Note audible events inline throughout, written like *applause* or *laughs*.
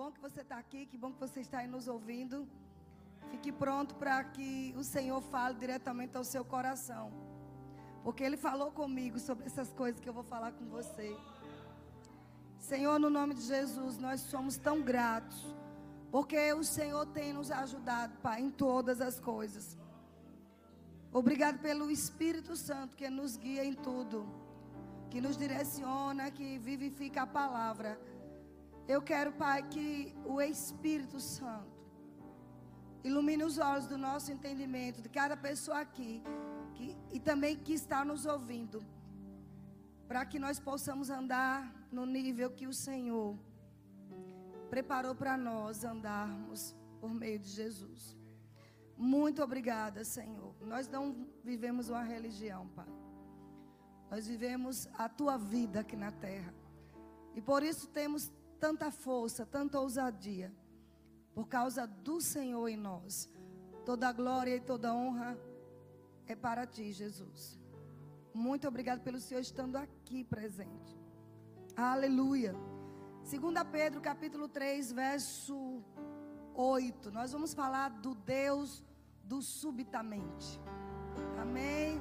bom que você está aqui, que bom que você está aí nos ouvindo. Fique pronto para que o Senhor fale diretamente ao seu coração. Porque Ele falou comigo sobre essas coisas que eu vou falar com você. Senhor, no nome de Jesus, nós somos tão gratos. Porque o Senhor tem nos ajudado, Pai, em todas as coisas. Obrigado pelo Espírito Santo que nos guia em tudo, que nos direciona, que vivifica a palavra. Eu quero, Pai, que o Espírito Santo ilumine os olhos do nosso entendimento, de cada pessoa aqui, que, e também que está nos ouvindo, para que nós possamos andar no nível que o Senhor preparou para nós andarmos por meio de Jesus. Muito obrigada, Senhor. Nós não vivemos uma religião, Pai. Nós vivemos a tua vida aqui na terra. E por isso temos tanta força, tanta ousadia, por causa do Senhor em nós. Toda glória e toda honra é para ti, Jesus. Muito obrigado pelo Senhor estando aqui presente. Aleluia. 2 Pedro capítulo 3, verso 8. Nós vamos falar do Deus do subitamente. Amém.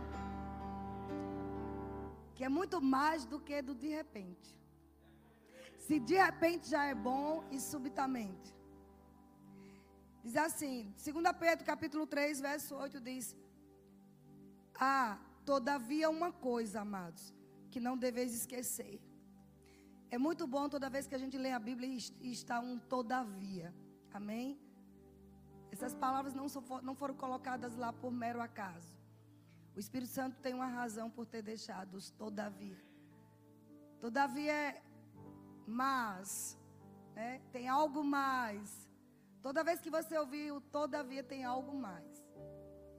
Que é muito mais do que do de repente. Se de repente já é bom e subitamente. Diz assim, 2 Pedro capítulo 3, verso 8 diz: Ah, todavia uma coisa, amados, que não deveis esquecer. É muito bom toda vez que a gente lê a Bíblia e está um todavia. Amém? Essas palavras não, não foram colocadas lá por mero acaso. O Espírito Santo tem uma razão por ter deixado os todavia. Todavia é mas, né, tem algo mais. Toda vez que você ouvir o todavia tem algo mais.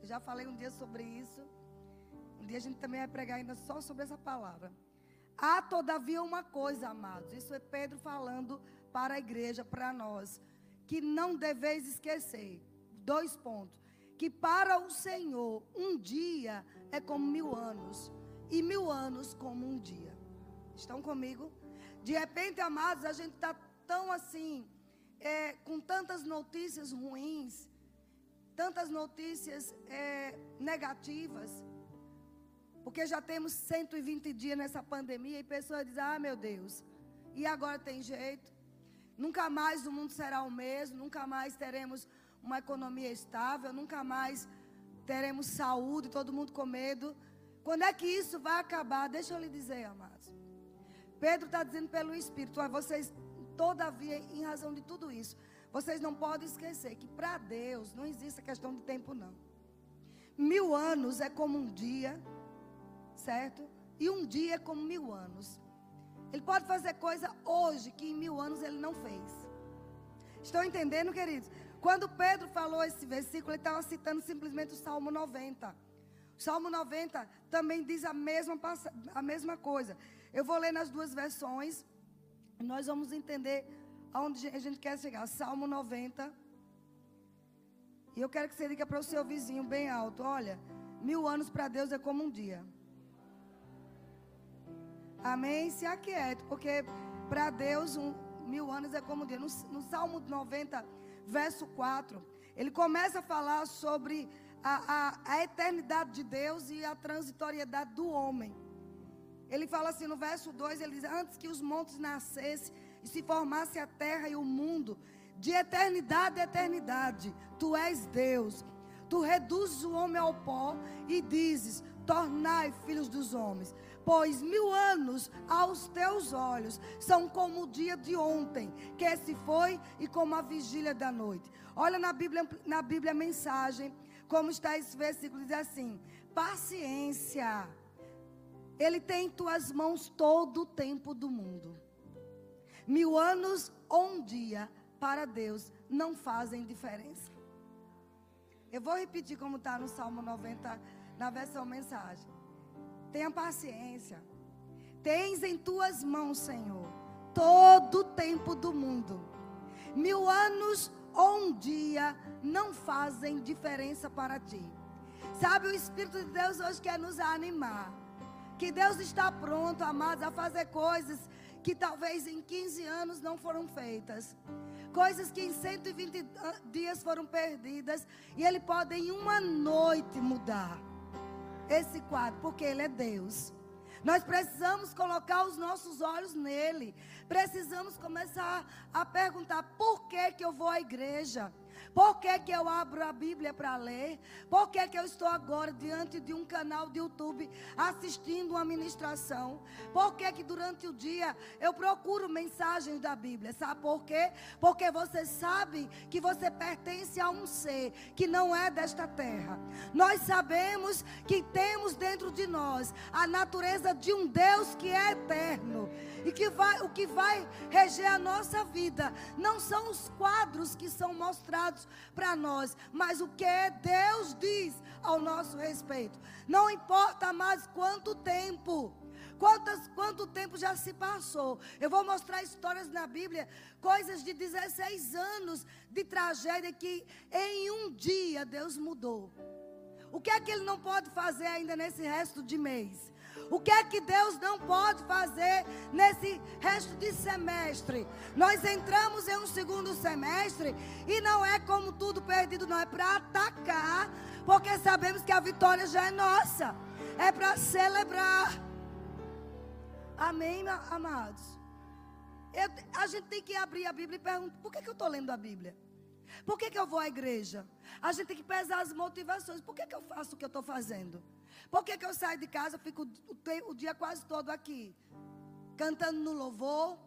Eu já falei um dia sobre isso. Um dia a gente também vai pregar ainda só sobre essa palavra. Há todavia uma coisa, amados. Isso é Pedro falando para a igreja, para nós, que não deveis esquecer. Dois pontos. Que para o Senhor um dia é como mil anos, e mil anos como um dia. Estão comigo? De repente, amados, a gente está tão assim, é, com tantas notícias ruins, tantas notícias é, negativas, porque já temos 120 dias nessa pandemia e pessoas dizem: ah, meu Deus, e agora tem jeito? Nunca mais o mundo será o mesmo, nunca mais teremos uma economia estável, nunca mais teremos saúde, todo mundo com medo. Quando é que isso vai acabar? Deixa eu lhe dizer, amados. Pedro está dizendo pelo Espírito, vocês, todavia, em razão de tudo isso, vocês não podem esquecer que para Deus não existe a questão de tempo, não. Mil anos é como um dia, certo? E um dia é como mil anos. Ele pode fazer coisa hoje que em mil anos ele não fez. Estão entendendo, queridos? Quando Pedro falou esse versículo, ele estava citando simplesmente o Salmo 90. O Salmo 90 também diz a mesma, a mesma coisa. Eu vou ler nas duas versões. Nós vamos entender aonde a gente quer chegar. Salmo 90. E eu quero que você diga para o seu vizinho bem alto: olha, mil anos para Deus é como um dia. Amém? Se aquiete, porque para Deus um, mil anos é como um dia. No, no Salmo 90, verso 4, ele começa a falar sobre a, a, a eternidade de Deus e a transitoriedade do homem. Ele fala assim no verso 2, ele diz: Antes que os montes nascessem e se formasse a terra e o mundo, de eternidade a eternidade, tu és Deus. Tu reduzes o homem ao pó e dizes: Tornai filhos dos homens. Pois mil anos aos teus olhos são como o dia de ontem, que se foi, e como a vigília da noite. Olha na Bíblia, na Bíblia mensagem, como está esse versículo, diz assim: Paciência ele tem em tuas mãos todo o tempo do mundo. Mil anos ou um dia para Deus não fazem diferença. Eu vou repetir como está no Salmo 90, na versão mensagem. Tenha paciência. Tens em tuas mãos, Senhor, todo o tempo do mundo. Mil anos ou um dia não fazem diferença para ti. Sabe, o Espírito de Deus hoje quer nos animar que Deus está pronto, amados, a fazer coisas que talvez em 15 anos não foram feitas. Coisas que em 120 dias foram perdidas. E Ele pode em uma noite mudar esse quadro, porque Ele é Deus. Nós precisamos colocar os nossos olhos nele. Precisamos começar a perguntar: por que, que eu vou à igreja? Por que, que eu abro a Bíblia para ler? Por que, que eu estou agora diante de um canal de YouTube assistindo uma ministração? Por que, que durante o dia eu procuro mensagens da Bíblia? Sabe por quê? Porque você sabe que você pertence a um ser que não é desta terra. Nós sabemos que temos dentro de nós a natureza de um Deus que é eterno. E que vai, o que vai reger a nossa vida não são os quadros que são mostrados para nós, mas o que Deus diz ao nosso respeito. Não importa mais quanto tempo. Quantas, quanto tempo já se passou? Eu vou mostrar histórias na Bíblia, coisas de 16 anos de tragédia que em um dia Deus mudou. O que é que Ele não pode fazer ainda nesse resto de mês? O que é que Deus não pode fazer nesse resto de semestre? Nós entramos em um segundo semestre e não é como tudo perdido, não é para atacar, porque sabemos que a vitória já é nossa. É para celebrar. Amém, amados? Eu, a gente tem que abrir a Bíblia e perguntar: por que, que eu estou lendo a Bíblia? Por que, que eu vou à igreja? A gente tem que pesar as motivações. Por que, que eu faço o que eu estou fazendo? Por que, que eu saio de casa, fico o, o dia quase todo aqui? Cantando no louvor,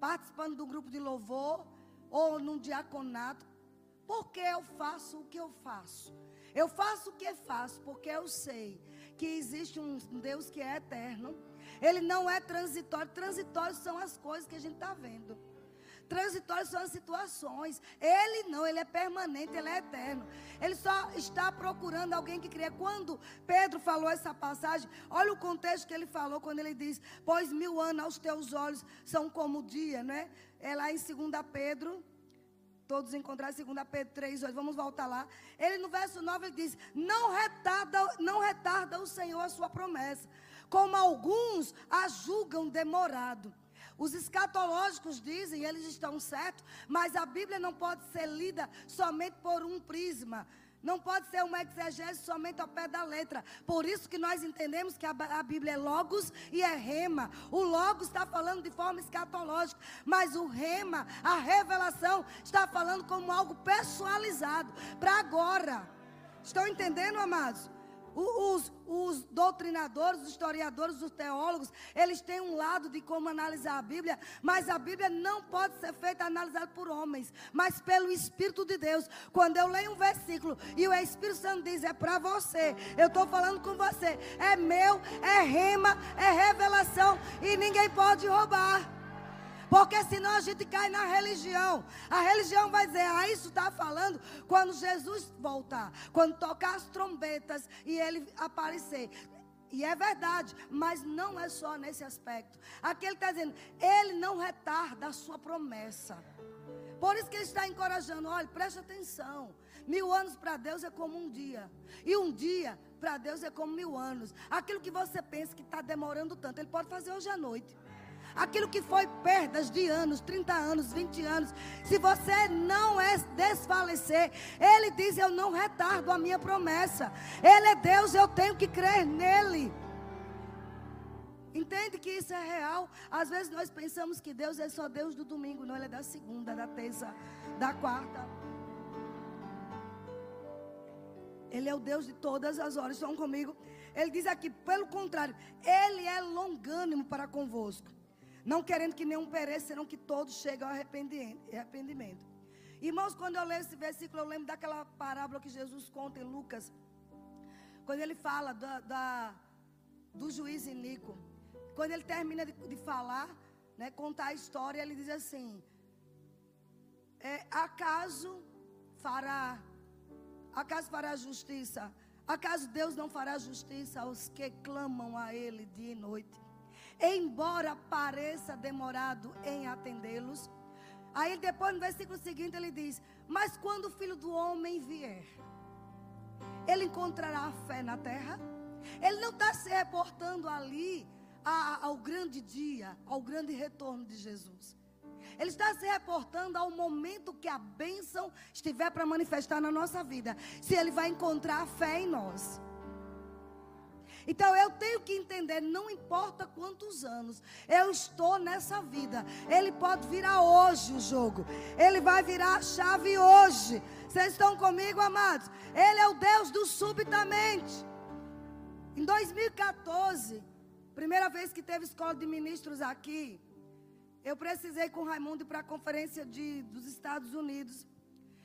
participando do grupo de louvor, ou num diaconato. Por que eu faço o que eu faço? Eu faço o que faço porque eu sei que existe um Deus que é eterno. Ele não é transitório. Transitórios são as coisas que a gente está vendo. Transitórias são as situações. Ele não, ele é permanente, ele é eterno. Ele só está procurando alguém que cria. Quando Pedro falou essa passagem, olha o contexto que ele falou quando ele diz: Pois mil anos aos teus olhos são como o dia, né? É lá em 2 Pedro. Todos encontraram 2 Pedro 3, 8. Vamos voltar lá. Ele no verso 9 ele diz: Não retarda, não retarda o Senhor a sua promessa, como alguns a julgam demorado os escatológicos dizem, eles estão certos, mas a Bíblia não pode ser lida somente por um prisma. Não pode ser uma exegese somente ao pé da letra. Por isso que nós entendemos que a, Bíblia é logos e é rema. O logos está falando de forma escatológica, mas o rema, a revelação, está falando como algo personalizado para agora. Estão entendendo, amados? Os, os, doutrinadores, os historiadores, os teólogos, eles têm um lado de como analisar a Bíblia, mas a Bíblia não pode ser feita analisada por homens, mas pelo Espírito de Deus. Quando eu leio um versículo e o Espírito Santo diz é para você, eu estou falando com você, é meu, é rema, é revelação e ninguém pode roubar. Porque senão a gente cai na religião. A religião vai dizer, ah, isso está falando quando Jesus voltar, quando tocar as trombetas e ele aparecer. E é verdade, mas não é só nesse aspecto. Aqui ele está dizendo, ele não retarda a sua promessa. Por isso que ele está encorajando, olha, preste atenção. Mil anos para Deus é como um dia. E um dia para Deus é como mil anos. Aquilo que você pensa que está demorando tanto, ele pode fazer hoje à noite. Aquilo que foi perdas de anos, 30 anos, 20 anos. Se você não é desfalecer, Ele diz: Eu não retardo a minha promessa. Ele é Deus, eu tenho que crer nele. Entende que isso é real? Às vezes nós pensamos que Deus é só Deus do domingo, não, Ele é da segunda, da terça, da quarta. Ele é o Deus de todas as horas. Estão comigo? Ele diz aqui, pelo contrário, Ele é longânimo para convosco não querendo que nenhum pereça, senão que todos cheguem ao arrependimento. Irmãos, quando eu leio esse versículo, eu lembro daquela parábola que Jesus conta em Lucas. Quando ele fala da, da do juiz Inico. Quando ele termina de, de falar, né, contar a história, ele diz assim: é, Acaso fará, acaso fará justiça? Acaso Deus não fará justiça aos que clamam a Ele dia e noite? Embora pareça demorado em atendê-los. Aí depois no versículo seguinte ele diz: Mas quando o filho do homem vier, ele encontrará fé na terra? Ele não está se reportando ali ao grande dia, ao grande retorno de Jesus. Ele está se reportando ao momento que a bênção estiver para manifestar na nossa vida. Se ele vai encontrar fé em nós. Então eu tenho que entender, não importa quantos anos eu estou nessa vida, ele pode virar hoje o jogo, ele vai virar a chave hoje. Vocês estão comigo, amados? Ele é o Deus do subitamente. Em 2014, primeira vez que teve escola de ministros aqui, eu precisei com Raimundo ir para a conferência de, dos Estados Unidos.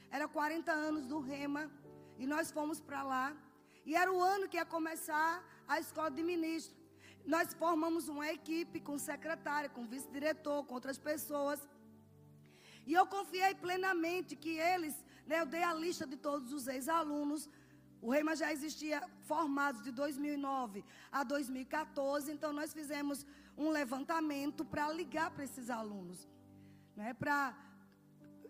Era 40 anos do Rema. E nós fomos para lá. E era o ano que ia começar a escola de ministro. Nós formamos uma equipe com secretária, com vice-diretor, com outras pessoas. E eu confiei plenamente que eles, né, eu dei a lista de todos os ex-alunos. O Reima já existia formados de 2009 a 2014, então nós fizemos um levantamento para ligar para esses alunos, né, para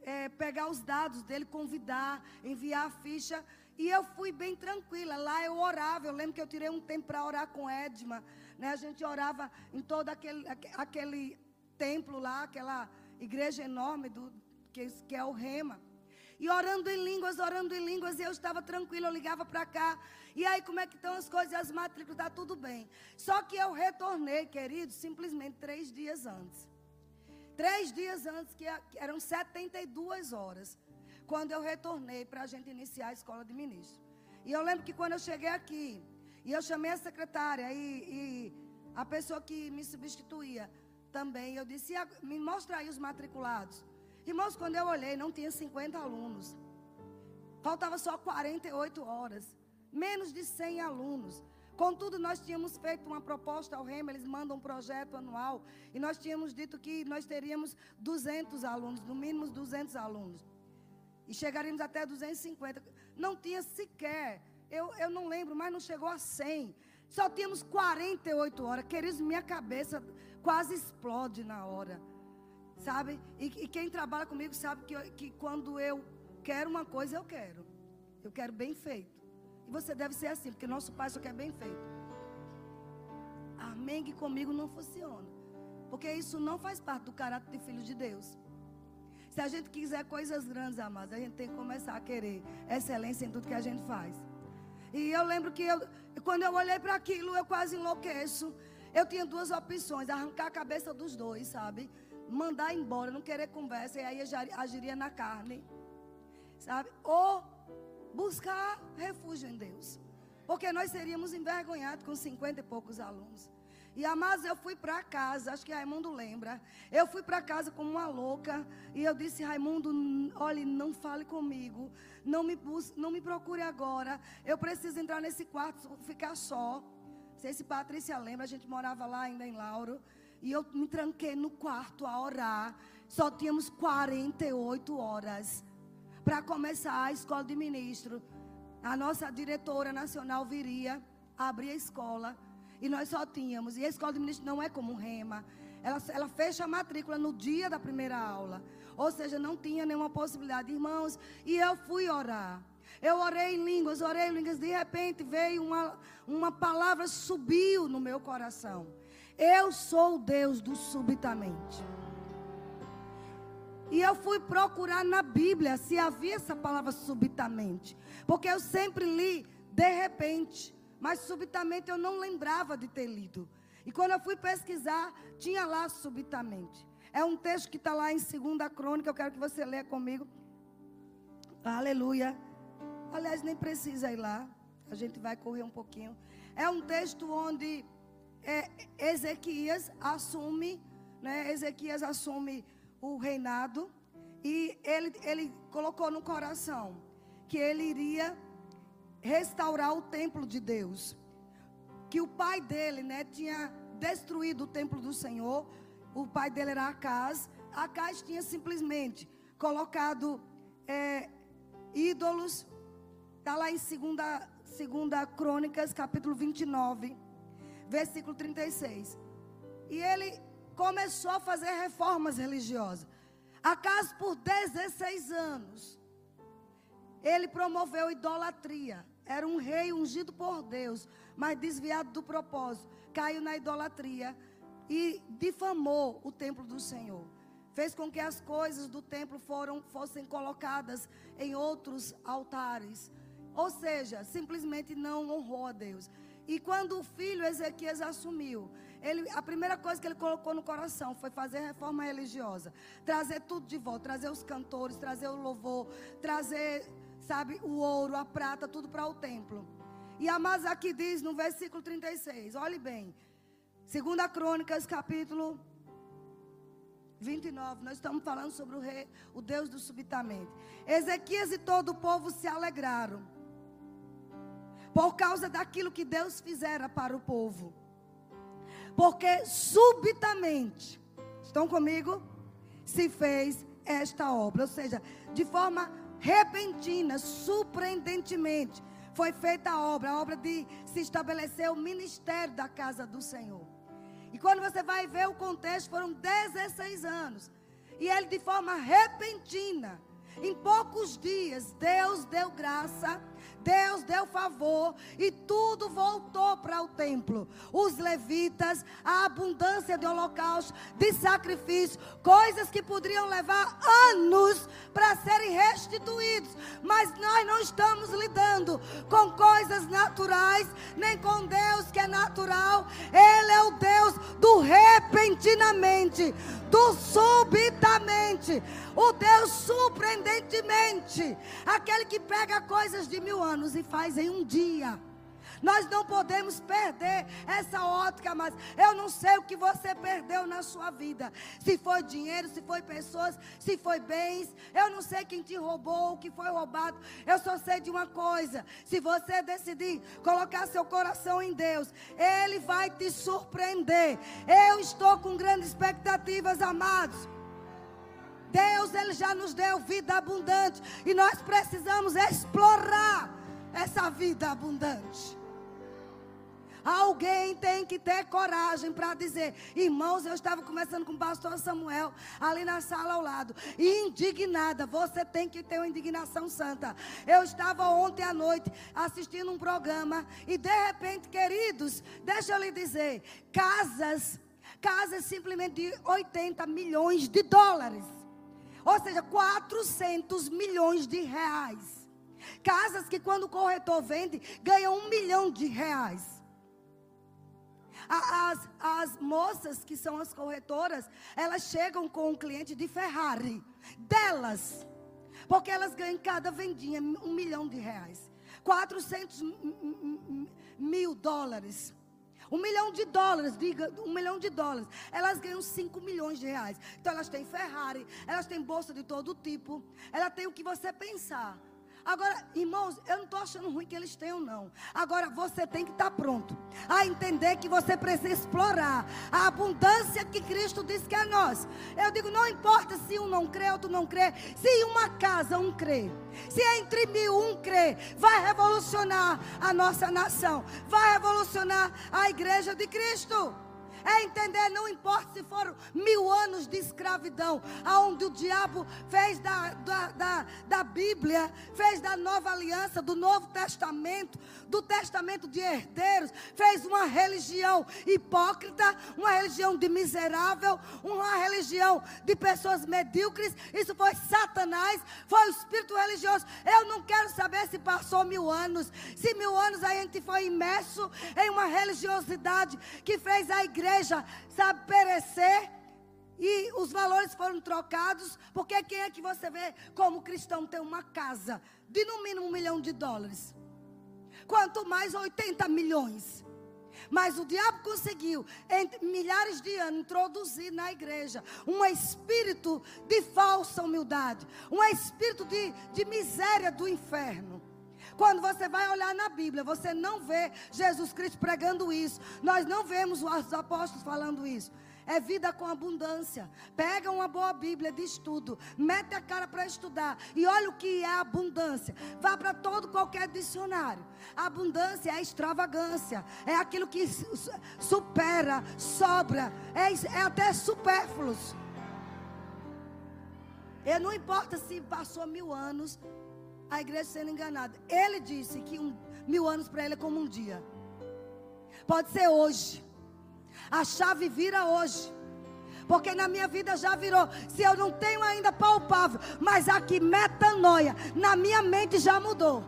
é, pegar os dados dele, convidar, enviar a ficha e eu fui bem tranquila. Lá eu orava. Eu lembro que eu tirei um tempo para orar com Edma. Né? A gente orava em todo aquele, aquele templo lá, aquela igreja enorme do, que, que é o Rema. E orando em línguas, orando em línguas, e eu estava tranquila, eu ligava para cá. E aí, como é que estão as coisas? As matrículas, está tudo bem. Só que eu retornei, querido, simplesmente três dias antes. Três dias antes, que eram 72 horas quando eu retornei para a gente iniciar a escola de ministro. E eu lembro que quando eu cheguei aqui, e eu chamei a secretária e, e a pessoa que me substituía também, eu disse, me mostra aí os matriculados. Irmãos, quando eu olhei, não tinha 50 alunos. Faltava só 48 horas. Menos de 100 alunos. Contudo, nós tínhamos feito uma proposta ao REMA, eles mandam um projeto anual, e nós tínhamos dito que nós teríamos 200 alunos, no mínimo 200 alunos. E chegaríamos até 250. Não tinha sequer, eu, eu não lembro, mas não chegou a 100. Só tínhamos 48 horas. Queridos, minha cabeça quase explode na hora. Sabe? E, e quem trabalha comigo sabe que, que quando eu quero uma coisa, eu quero. Eu quero bem feito. E você deve ser assim, porque nosso pai só quer bem feito. Amém que comigo não funciona. Porque isso não faz parte do caráter de filho de Deus. Se a gente quiser coisas grandes, amados, a gente tem que começar a querer excelência em tudo que a gente faz. E eu lembro que eu, quando eu olhei para aquilo, eu quase enlouqueço. Eu tinha duas opções: arrancar a cabeça dos dois, sabe? Mandar embora, não querer conversa, e aí eu agiria na carne, sabe? Ou buscar refúgio em Deus. Porque nós seríamos envergonhados com 50 e poucos alunos. E amados, eu fui para casa, acho que Raimundo lembra. Eu fui para casa como uma louca. E eu disse, Raimundo, olhe, não fale comigo. Não me, não me procure agora. Eu preciso entrar nesse quarto, ficar só. Não sei se Patrícia lembra, a gente morava lá ainda em Lauro. E eu me tranquei no quarto a orar. Só tínhamos 48 horas para começar a escola de ministro. A nossa diretora nacional viria abrir a escola. E nós só tínhamos. E a escola de ministro não é como rema. Ela, ela fecha a matrícula no dia da primeira aula. Ou seja, não tinha nenhuma possibilidade. Irmãos, e eu fui orar. Eu orei em línguas, orei em línguas. De repente veio uma, uma palavra, subiu no meu coração. Eu sou o Deus do subitamente. E eu fui procurar na Bíblia se havia essa palavra subitamente. Porque eu sempre li de repente. Mas subitamente eu não lembrava de ter lido. E quando eu fui pesquisar, tinha lá subitamente. É um texto que está lá em 2 Crônica, eu quero que você leia comigo. Aleluia. Aliás, nem precisa ir lá. A gente vai correr um pouquinho. É um texto onde é, Ezequias assume, né? Ezequias assume o reinado. E ele, ele colocou no coração que ele iria restaurar o templo de Deus. Que o pai dele, né, tinha destruído o templo do Senhor. O pai dele era Acaz. Acaz tinha simplesmente colocado é, ídolos. Está lá em 2 segunda, segunda Crônicas, capítulo 29, versículo 36. E ele começou a fazer reformas religiosas. Acaz, por 16 anos, ele promoveu idolatria. Era um rei ungido por Deus, mas desviado do propósito. caiu na idolatria e difamou o templo do Senhor. Fez com que as coisas do templo foram, fossem colocadas em outros altares. Ou seja, simplesmente não honrou a Deus. E quando o filho Ezequias assumiu, ele, a primeira coisa que ele colocou no coração foi fazer reforma religiosa, trazer tudo de volta, trazer os cantores, trazer o louvor, trazer, sabe, o ouro, a prata, tudo para o templo. E Amás aqui diz no versículo 36, olhe bem, segunda Crônicas, capítulo 29, nós estamos falando sobre o rei, o Deus do subitamente. Ezequias e todo o povo se alegraram por causa daquilo que Deus fizera para o povo. Porque subitamente, estão comigo? Se fez esta obra, ou seja, de forma repentina, surpreendentemente, foi feita a obra, a obra de se estabelecer o ministério da casa do Senhor. E quando você vai ver o contexto, foram 16 anos. E ele, de forma repentina, em poucos dias, Deus deu graça Deus deu favor e tudo voltou para o templo. Os levitas, a abundância de holocaustos, de sacrifícios, coisas que poderiam levar anos para serem restituídos. Mas nós não estamos lidando com coisas naturais, nem com Deus que é natural. Ele é o Deus do repentinamente, do subitamente, o Deus surpreendentemente, aquele que pega coisas de mil anos e faz em um dia. Nós não podemos perder essa ótica, mas eu não sei o que você perdeu na sua vida. Se foi dinheiro, se foi pessoas, se foi bens. Eu não sei quem te roubou, o que foi roubado. Eu só sei de uma coisa: se você decidir colocar seu coração em Deus, Ele vai te surpreender. Eu estou com grandes expectativas, amados. Deus, Ele já nos deu vida abundante e nós precisamos explorar essa vida abundante. Alguém tem que ter coragem para dizer, irmãos, eu estava conversando com o pastor Samuel ali na sala ao lado, indignada, você tem que ter uma indignação santa. Eu estava ontem à noite assistindo um programa e de repente, queridos, deixa eu lhe dizer, casas, casas simplesmente de 80 milhões de dólares. Ou seja, 400 milhões de reais Casas que quando o corretor vende, ganham um milhão de reais. As, as moças que são as corretoras, elas chegam com um cliente de Ferrari, delas, porque elas ganham cada vendinha um milhão de reais, 400 mil dólares. Um milhão de dólares, diga, um milhão de dólares. Elas ganham 5 milhões de reais. Então elas têm Ferrari, elas têm bolsa de todo tipo. Ela tem o que você pensar. Agora, irmãos, eu não estou achando ruim que eles tenham, não. Agora, você tem que estar tá pronto a entender que você precisa explorar a abundância que Cristo disse que é nós. Eu digo, não importa se um não crê, outro não crê. Se em uma casa um crê, se entre mil um crê, vai revolucionar a nossa nação, vai revolucionar a igreja de Cristo é entender, não importa se foram mil anos de escravidão, aonde o diabo fez da, da, da, da Bíblia, fez da nova aliança, do Novo Testamento, do testamento de herdeiros, fez uma religião hipócrita, uma religião de miserável, uma religião de pessoas medíocres. Isso foi Satanás, foi o espírito religioso. Eu não quero saber se passou mil anos, se mil anos a gente foi imerso em uma religiosidade que fez a igreja, sabe, perecer. E os valores foram trocados, porque quem é que você vê como cristão tem uma casa de no mínimo um milhão de dólares? quanto mais 80 milhões. Mas o diabo conseguiu, em milhares de anos, introduzir na igreja um espírito de falsa humildade, um espírito de, de miséria do inferno. Quando você vai olhar na Bíblia, você não vê Jesus Cristo pregando isso. Nós não vemos os apóstolos falando isso é vida com abundância. Pega uma boa Bíblia de estudo, mete a cara para estudar e olha o que é abundância. Vá para todo qualquer dicionário. abundância é extravagância, é aquilo que supera, sobra, é, é até supérfluo. E não importa se passou mil anos a igreja sendo enganada. Ele disse que um, mil anos para ele é como um dia. Pode ser hoje. A chave vira hoje. Porque na minha vida já virou. Se eu não tenho ainda palpável, mas aqui metanoia, na minha mente já mudou.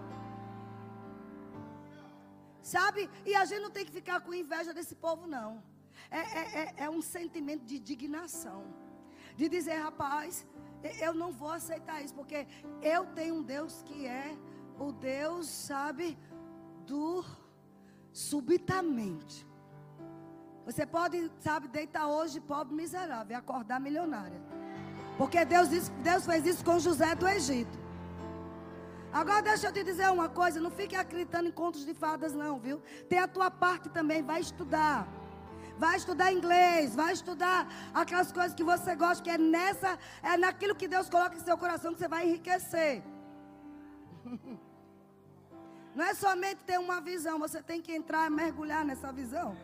Sabe? E a gente não tem que ficar com inveja desse povo, não. É, é, é, é um sentimento de indignação. De dizer, rapaz, eu não vou aceitar isso, porque eu tenho um Deus que é o Deus, sabe, do subitamente. Você pode, sabe, deitar hoje pobre miserável e acordar milionária. Porque Deus, Deus fez isso com José do Egito. Agora deixa eu te dizer uma coisa, não fique acreditando em contos de fadas não, viu? Tem a tua parte também, vai estudar. Vai estudar inglês, vai estudar aquelas coisas que você gosta, que é nessa, é naquilo que Deus coloca em seu coração que você vai enriquecer. *laughs* Não é somente ter uma visão, você tem que entrar e mergulhar nessa visão.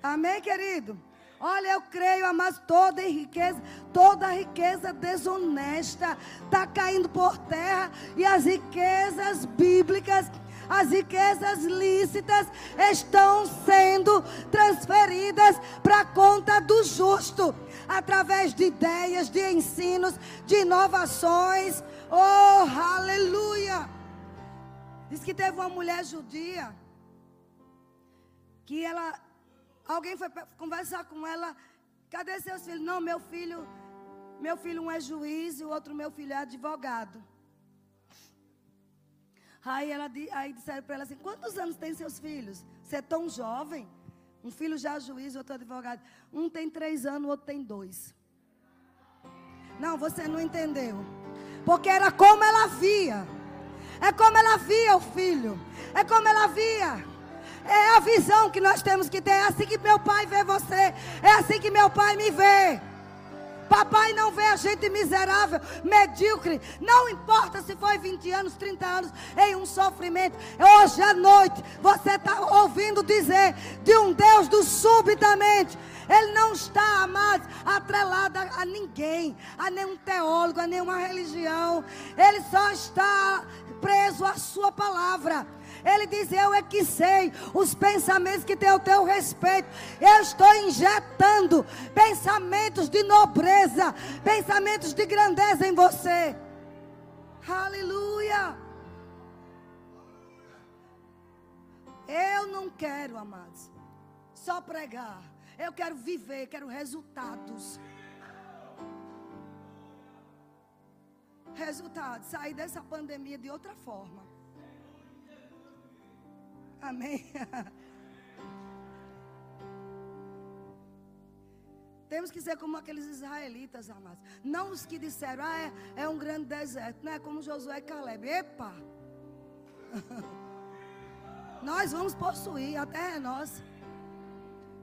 Amém, querido? Olha, eu creio, mas toda riqueza, toda riqueza desonesta está caindo por terra e as riquezas bíblicas, as riquezas lícitas estão sendo transferidas para a conta do justo, através de ideias, de ensinos, de inovações. Oh, aleluia! Diz que teve uma mulher judia que ela Alguém foi conversar com ela. Cadê seus filhos? Não, meu filho, meu filho um é juiz e o outro meu filho é advogado. Aí, ela, aí disseram para ela assim: quantos anos tem seus filhos? Você é tão jovem. Um filho já juiz, outro advogado. Um tem três anos, outro tem dois. Não, você não entendeu. Porque era como ela via. É como ela via o filho. É como ela via. É a visão que nós temos que ter. É assim que meu pai vê você. É assim que meu pai me vê. Papai não vê a gente miserável, medíocre. Não importa se foi 20 anos, 30 anos em um sofrimento. Hoje à noite você está ouvindo dizer de um Deus do subitamente. Ele não está, amados, atrelado a ninguém, a nenhum teólogo, a nenhuma religião. Ele só está preso à sua palavra. Ele diz: Eu é que sei os pensamentos que tem o teu respeito. Eu estou injetando pensamentos de nobreza, pensamentos de grandeza em você. Aleluia. Eu não quero, amados, só pregar. Eu quero viver, quero resultados. Resultados, sair dessa pandemia de outra forma. Amém. Temos que ser como aqueles israelitas, amados. Não os que disseram, ah, é, é um grande deserto. Não é como Josué e Caleb. Epa! *laughs* Nós vamos possuir, a terra é nossa.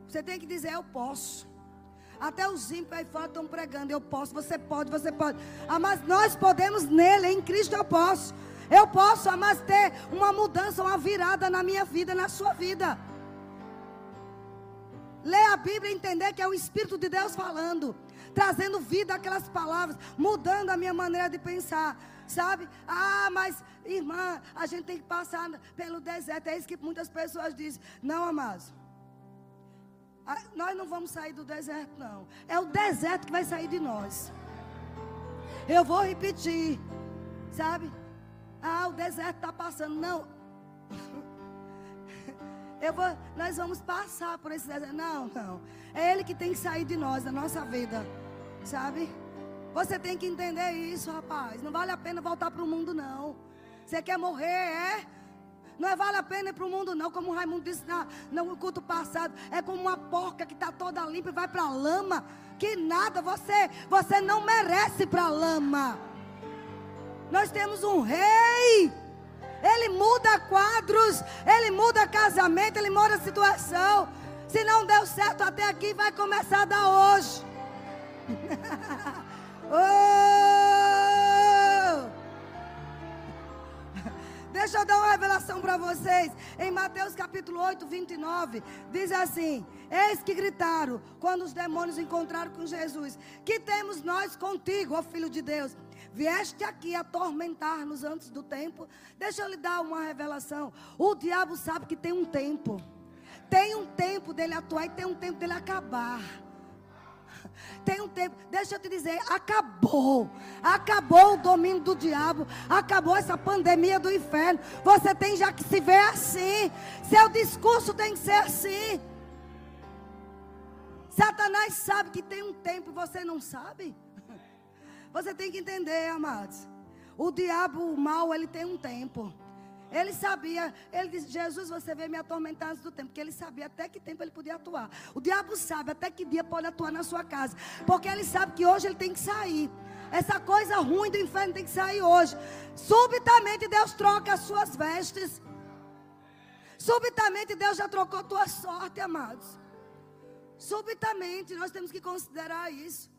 Você tem que dizer, eu posso. Até os ímpios aí fora estão pregando, eu posso, você pode, você pode. Ah, mas nós podemos nele, em Cristo eu posso. Eu posso, mas ter uma mudança, uma virada na minha vida, na sua vida. Ler a Bíblia e entender que é o Espírito de Deus falando, trazendo vida àquelas palavras, mudando a minha maneira de pensar. Sabe? Ah, mas irmã, a gente tem que passar pelo deserto. É isso que muitas pessoas dizem. Não, amados. Nós não vamos sair do deserto, não. É o deserto que vai sair de nós. Eu vou repetir. Sabe? Ah, o deserto está passando. Não. Eu vou, nós vamos passar por esse deserto. Não, não. É Ele que tem que sair de nós, da nossa vida. Sabe? Você tem que entender isso, rapaz. Não vale a pena voltar para o mundo, não. Você quer morrer, é? Não é vale a pena ir para o mundo, não. Como o Raimundo disse na, no culto passado. É como uma porca que está toda limpa e vai para a lama. Que nada, você, você não merece para a lama. Nós temos um rei. Ele muda quadros, ele muda casamento, ele muda situação. Se não deu certo até aqui, vai começar a dar hoje. *laughs* oh! *laughs* Deixa eu dar uma revelação para vocês. Em Mateus capítulo 8, 29, diz assim: Eis que gritaram quando os demônios encontraram com Jesus: Que temos nós contigo, ó Filho de Deus? Vieste aqui atormentar-nos antes do tempo. Deixa eu lhe dar uma revelação. O diabo sabe que tem um tempo. Tem um tempo dele atuar e tem um tempo dele acabar. Tem um tempo, deixa eu te dizer, acabou. Acabou o domínio do diabo. Acabou essa pandemia do inferno. Você tem já que se ver assim. Seu discurso tem que ser assim. Satanás sabe que tem um tempo e você não sabe. Você tem que entender, amados. O diabo, o mal, ele tem um tempo. Ele sabia, ele disse: Jesus, você veio me atormentar antes do tempo, porque ele sabia até que tempo ele podia atuar. O diabo sabe até que dia pode atuar na sua casa, porque ele sabe que hoje ele tem que sair. Essa coisa ruim do inferno tem que sair hoje. Subitamente Deus troca as suas vestes. Subitamente Deus já trocou tua sorte, amados. Subitamente nós temos que considerar isso.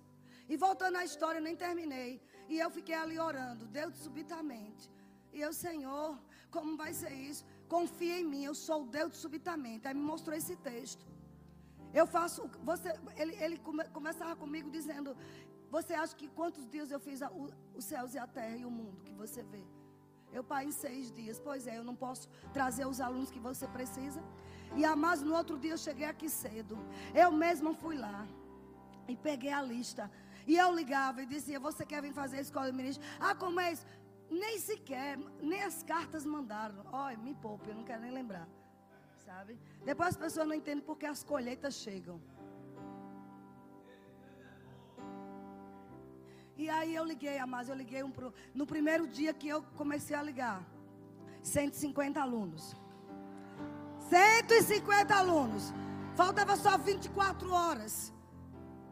E voltando à história, eu nem terminei. E eu fiquei ali orando, Deus subitamente. E eu, Senhor, como vai ser isso? Confia em mim, eu sou o Deus subitamente. Aí me mostrou esse texto. Eu faço, você, ele, ele come, começava comigo dizendo: Você acha que quantos dias eu fiz a, o, os céus e a terra e o mundo que você vê? Eu, pai, em seis dias. Pois é, eu não posso trazer os alunos que você precisa. E a mais no outro dia eu cheguei aqui cedo. Eu mesma fui lá e peguei a lista. E eu ligava e dizia: Você quer vir fazer a escola de ministro? Ah, como é isso? Nem sequer, nem as cartas mandaram. Olha, me poupe, eu não quero nem lembrar. Sabe? Depois as pessoas não entendem porque as colheitas chegam. E aí eu liguei, mas eu liguei um pro, no primeiro dia que eu comecei a ligar. 150 alunos. 150 alunos. Faltava só 24 horas.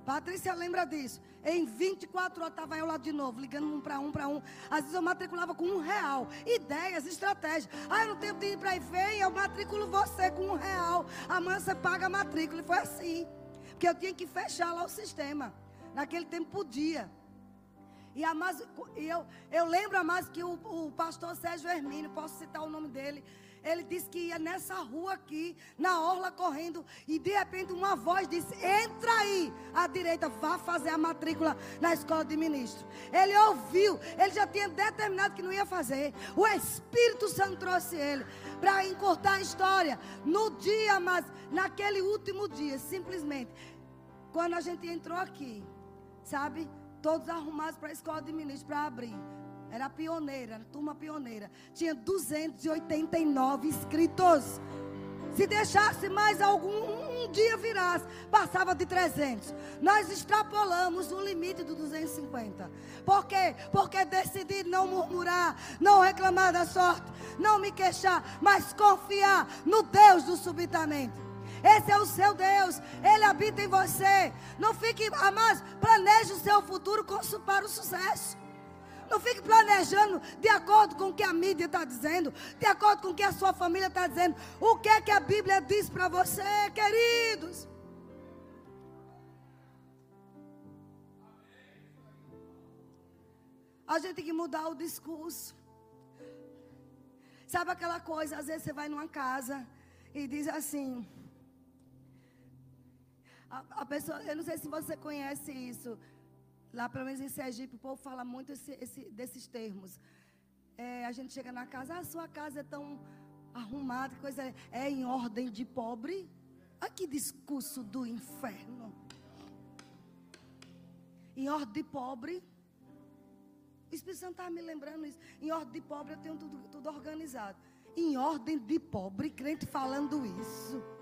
Patrícia lembra disso. Em 24 horas estava eu lá de novo, ligando um para um para um. Às vezes eu matriculava com um real. Ideias, estratégias. Ah, eu não tenho dinheiro para ir ver, eu matriculo você com um real. Amanhã você paga a matrícula. E foi assim. Porque eu tinha que fechar lá o sistema. Naquele tempo podia. E, a mais, eu, eu lembro a mais que o, o pastor Sérgio Hermínio, posso citar o nome dele. Ele disse que ia nessa rua aqui, na orla correndo, e de repente uma voz disse: Entra aí à direita, vá fazer a matrícula na escola de ministro. Ele ouviu, ele já tinha determinado que não ia fazer. O Espírito Santo trouxe ele para encurtar a história. No dia, mas naquele último dia, simplesmente, quando a gente entrou aqui, sabe? Todos arrumados para a escola de ministro para abrir. Era pioneira, turma pioneira. Tinha 289 inscritos. Se deixasse mais algum, um dia virasse, passava de 300. Nós extrapolamos o limite do 250. Por quê? Porque decidi não murmurar, não reclamar da sorte, não me queixar, mas confiar no Deus do subitamente. Esse é o seu Deus, Ele habita em você. Não fique, mas planeje o seu futuro para o sucesso. Não fique planejando de acordo com o que a mídia está dizendo, de acordo com o que a sua família está dizendo. O que é que a Bíblia diz para você, queridos? A gente tem que mudar o discurso. Sabe aquela coisa, às vezes você vai numa casa e diz assim. A, a pessoa, eu não sei se você conhece isso. Lá, pelo menos em Sergipe, o povo fala muito esse, esse, desses termos. É, a gente chega na casa, ah, a sua casa é tão arrumada, que coisa é, é em ordem de pobre. Olha que discurso do inferno. Em ordem de pobre. O Espírito Santo está me lembrando isso. Em ordem de pobre eu tenho tudo, tudo organizado. Em ordem de pobre, crente falando isso.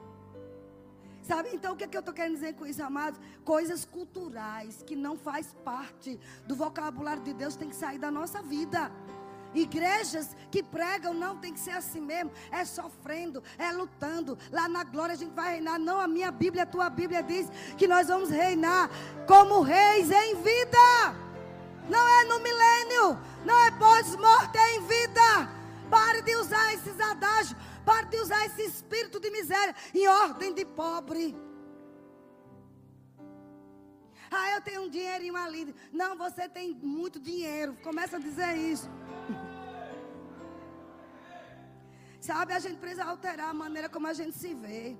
Sabe? Então o que, é que eu estou querendo dizer com isso, amados? Coisas culturais que não faz parte do vocabulário de Deus tem que sair da nossa vida. Igrejas que pregam não tem que ser assim mesmo, é sofrendo, é lutando. Lá na glória a gente vai reinar. Não, a minha Bíblia, a tua Bíblia diz que nós vamos reinar como reis em vida. Não é no milênio, não é pós-morte, é em vida. Pare de usar esses adágios. Pare de usar esse espírito de miséria em ordem de pobre. Ah, eu tenho um dinheirinho ali. Não, você tem muito dinheiro. Começa a dizer isso. *laughs* Sabe, a gente precisa alterar a maneira como a gente se vê.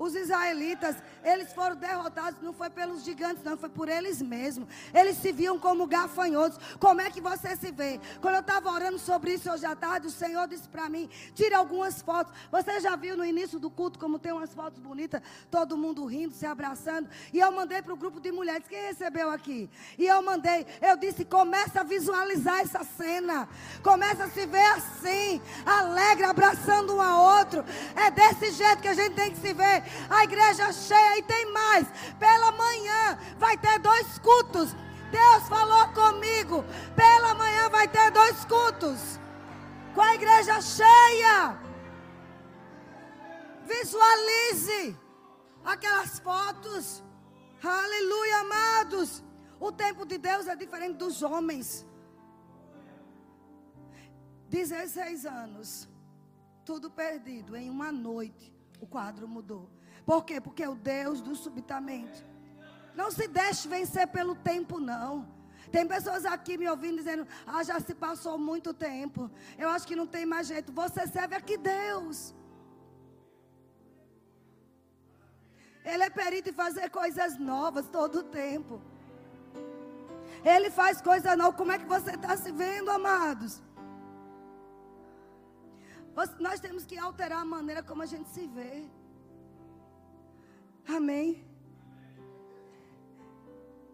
Os israelitas, eles foram derrotados, não foi pelos gigantes, não, foi por eles mesmos. Eles se viam como gafanhotos. Como é que você se vê? Quando eu estava orando sobre isso hoje à tarde, o Senhor disse para mim: tire algumas fotos. Você já viu no início do culto como tem umas fotos bonitas, todo mundo rindo, se abraçando. E eu mandei para o grupo de mulheres. Quem recebeu aqui? E eu mandei, eu disse: começa a visualizar essa cena. Começa a se ver assim, alegre, abraçando um ao outro. É desse jeito que a gente tem que se ver a igreja cheia e tem mais. Pela manhã vai ter dois cultos. Deus falou comigo. Pela manhã vai ter dois cultos. Com a igreja cheia. Visualize aquelas fotos. Aleluia, amados. O tempo de Deus é diferente dos homens. 16 anos. Tudo perdido em uma noite. O quadro mudou. Por quê? Porque é o Deus do subitamente. Não se deixe vencer pelo tempo, não. Tem pessoas aqui me ouvindo dizendo: Ah, já se passou muito tempo. Eu acho que não tem mais jeito. Você serve aqui Deus. Ele é perito em fazer coisas novas todo o tempo. Ele faz coisas novas. Como é que você está se vendo, amados? Nós temos que alterar a maneira como a gente se vê. Amém.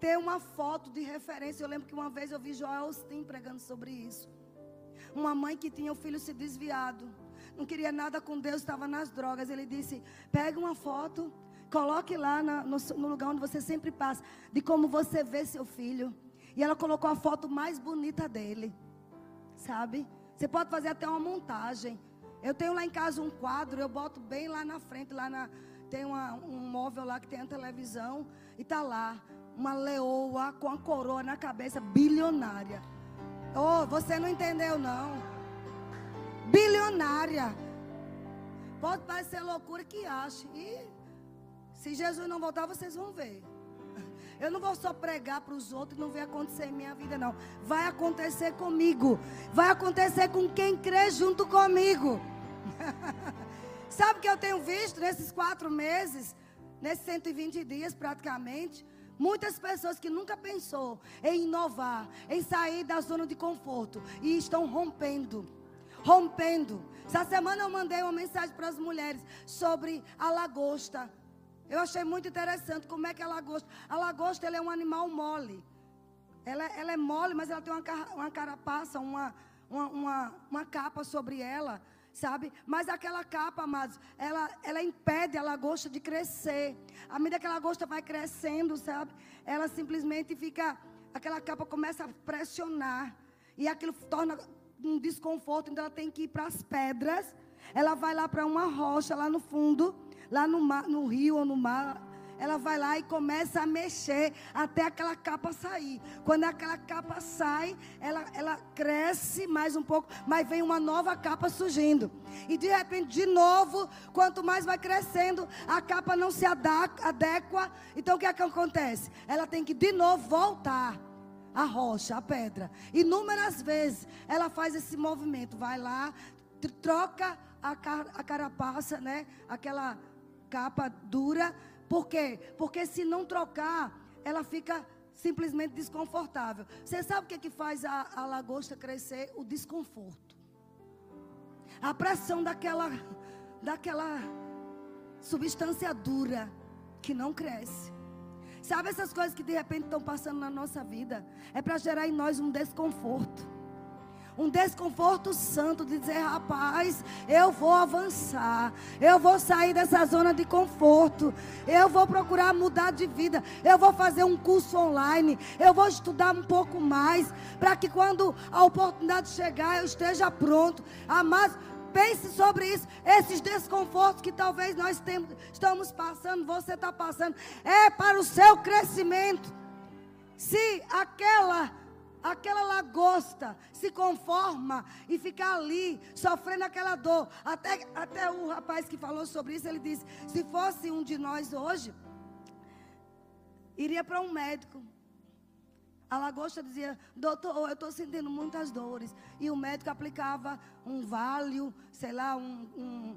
Ter uma foto de referência. Eu lembro que uma vez eu vi Joel Osteen pregando sobre isso. Uma mãe que tinha o filho se desviado. Não queria nada com Deus, estava nas drogas. Ele disse: pegue uma foto, coloque lá na, no, no lugar onde você sempre passa, de como você vê seu filho. E ela colocou a foto mais bonita dele. Sabe? Você pode fazer até uma montagem. Eu tenho lá em casa um quadro, eu boto bem lá na frente, lá na, tem uma, um móvel lá que tem a televisão e tá lá uma leoa com a coroa na cabeça, bilionária. Oh, você não entendeu não? Bilionária. Pode parecer loucura que ache. E se Jesus não voltar, vocês vão ver. Eu não vou só pregar para os outros não ver acontecer em minha vida, não. Vai acontecer comigo. Vai acontecer com quem crê junto comigo. *laughs* Sabe o que eu tenho visto nesses quatro meses, nesses 120 dias praticamente? Muitas pessoas que nunca pensou em inovar, em sair da zona de conforto e estão rompendo. Rompendo. Essa semana eu mandei uma mensagem para as mulheres sobre a lagosta. Eu achei muito interessante como é que a lagosta. A lagosta é um animal mole. Ela, ela é mole, mas ela tem uma, uma carapaça, uma, uma, uma, uma capa sobre ela sabe? Mas aquela capa, amados, ela, ela impede a lagosta de crescer. À medida que a lagosta vai crescendo, sabe? Ela simplesmente fica, aquela capa começa a pressionar. E aquilo torna um desconforto, então ela tem que ir para as pedras. Ela vai lá para uma rocha lá no fundo, lá no, mar, no rio ou no mar, ela vai lá e começa a mexer até aquela capa sair. Quando aquela capa sai, ela, ela cresce mais um pouco, mas vem uma nova capa surgindo. E de repente, de novo, quanto mais vai crescendo, a capa não se adequa. Então o que é que acontece? Ela tem que de novo voltar a rocha, a pedra. Inúmeras vezes ela faz esse movimento, vai lá, troca a, car a carapaça, né? Aquela capa dura por quê? Porque se não trocar, ela fica simplesmente desconfortável. Você sabe o que, é que faz a, a lagosta crescer? O desconforto. A pressão daquela, daquela substância dura que não cresce. Sabe essas coisas que de repente estão passando na nossa vida? É para gerar em nós um desconforto um desconforto santo de dizer, rapaz, eu vou avançar, eu vou sair dessa zona de conforto, eu vou procurar mudar de vida, eu vou fazer um curso online, eu vou estudar um pouco mais, para que quando a oportunidade chegar eu esteja pronto. Amados, pense sobre isso. Esses desconfortos que talvez nós temos, estamos passando, você está passando, é para o seu crescimento. Se aquela aquela lagosta se conforma e fica ali, sofrendo aquela dor. Até, até o rapaz que falou sobre isso, ele disse: se fosse um de nós hoje, iria para um médico. A lagosta dizia, doutor, eu estou sentindo muitas dores. E o médico aplicava um válio, sei lá, um, um,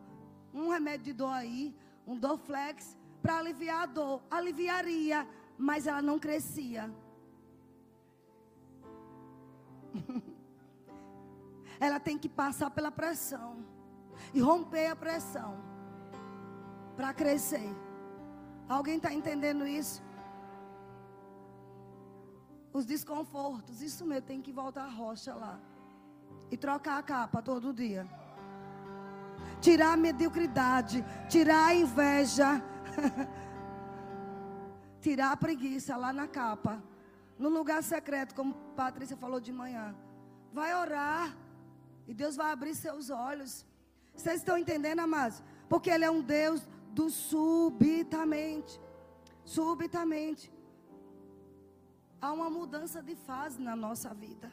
um remédio de dor aí, um Dorflex para aliviar a dor. Aliviaria, mas ela não crescia. *laughs* ela tem que passar pela pressão e romper a pressão para crescer. Alguém está entendendo isso? Os desconfortos, isso mesmo, tem que voltar a rocha lá e trocar a capa todo dia. Tirar a mediocridade, tirar a inveja, *laughs* tirar a preguiça lá na capa, no lugar secreto, como Patrícia falou de manhã. Vai orar e Deus vai abrir seus olhos. Vocês estão entendendo, amados? Porque Ele é um Deus do subitamente. Subitamente. Há uma mudança de fase na nossa vida.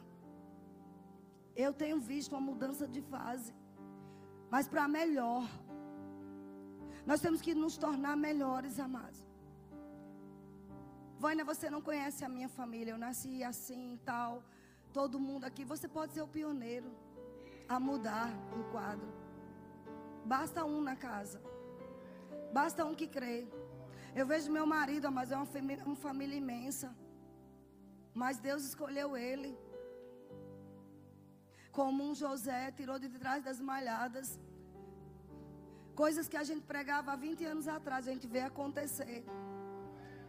Eu tenho visto uma mudança de fase, mas para melhor. Nós temos que nos tornar melhores, amados. Vânia, você não conhece a minha família. Eu nasci assim e tal. Todo mundo aqui. Você pode ser o pioneiro a mudar o quadro. Basta um na casa. Basta um que crê. Eu vejo meu marido, mas é uma família, uma família imensa. Mas Deus escolheu ele como um José tirou de trás das malhadas. Coisas que a gente pregava há 20 anos atrás, a gente vê acontecer.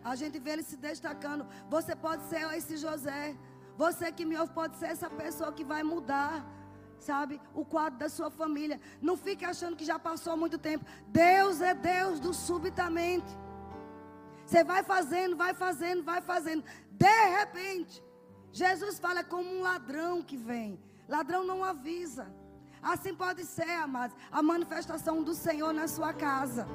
A gente vê ele se destacando. Você pode ser esse José. Você que me ouve pode ser essa pessoa que vai mudar, sabe, o quadro da sua família. Não fique achando que já passou muito tempo. Deus é Deus do subitamente. Você vai fazendo, vai fazendo, vai fazendo. De repente, Jesus fala como um ladrão que vem. Ladrão não avisa. Assim pode ser, amados, a manifestação do Senhor na sua casa.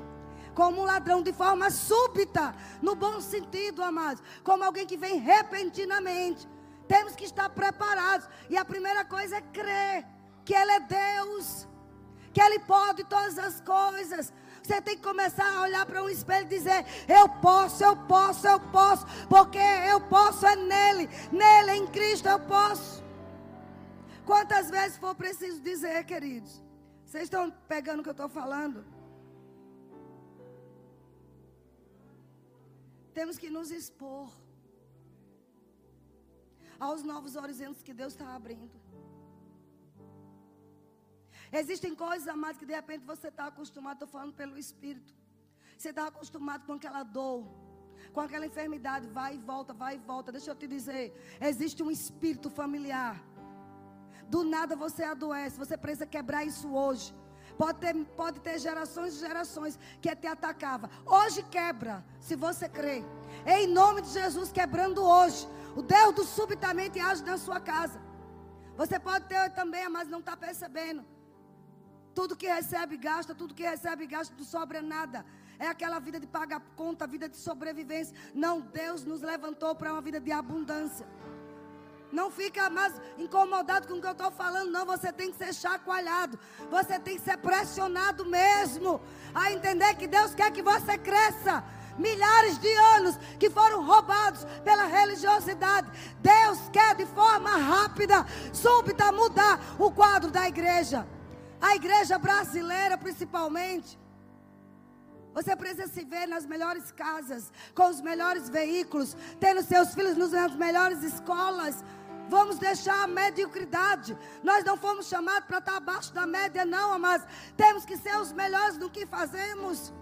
Como um ladrão de forma súbita, no bom sentido, amados. Como alguém que vem repentinamente. Temos que estar preparados. E a primeira coisa é crer que Ele é Deus, que Ele pode todas as coisas. Você tem que começar a olhar para um espelho e dizer: Eu posso, eu posso, eu posso, porque eu posso é nele, nele, em Cristo eu posso. Quantas vezes for preciso dizer, queridos? Vocês estão pegando o que eu estou falando? Temos que nos expor aos novos horizontes que Deus está abrindo. Existem coisas, amados, que de repente você está acostumado, estou falando pelo Espírito. Você está acostumado com aquela dor, com aquela enfermidade, vai e volta, vai e volta. Deixa eu te dizer, existe um espírito familiar do nada você adoece. Você precisa quebrar isso hoje. Pode ter, pode ter gerações e gerações que te atacava. Hoje quebra, se você crê. Em nome de Jesus, quebrando hoje. O Deus do subitamente age na sua casa. Você pode ter também, mas não está percebendo. Tudo que recebe, gasta. Tudo que recebe, gasta. Não sobra nada. É aquela vida de pagar conta, vida de sobrevivência. Não, Deus nos levantou para uma vida de abundância. Não fica mais incomodado com o que eu estou falando, não. Você tem que ser chacoalhado. Você tem que ser pressionado mesmo. A entender que Deus quer que você cresça. Milhares de anos que foram roubados pela religiosidade. Deus quer de forma rápida, súbita, mudar o quadro da igreja. A igreja brasileira, principalmente. Você precisa se ver nas melhores casas, com os melhores veículos, tendo seus filhos nas melhores escolas. Vamos deixar a mediocridade. Nós não fomos chamados para estar abaixo da média, não, mas temos que ser os melhores no que fazemos.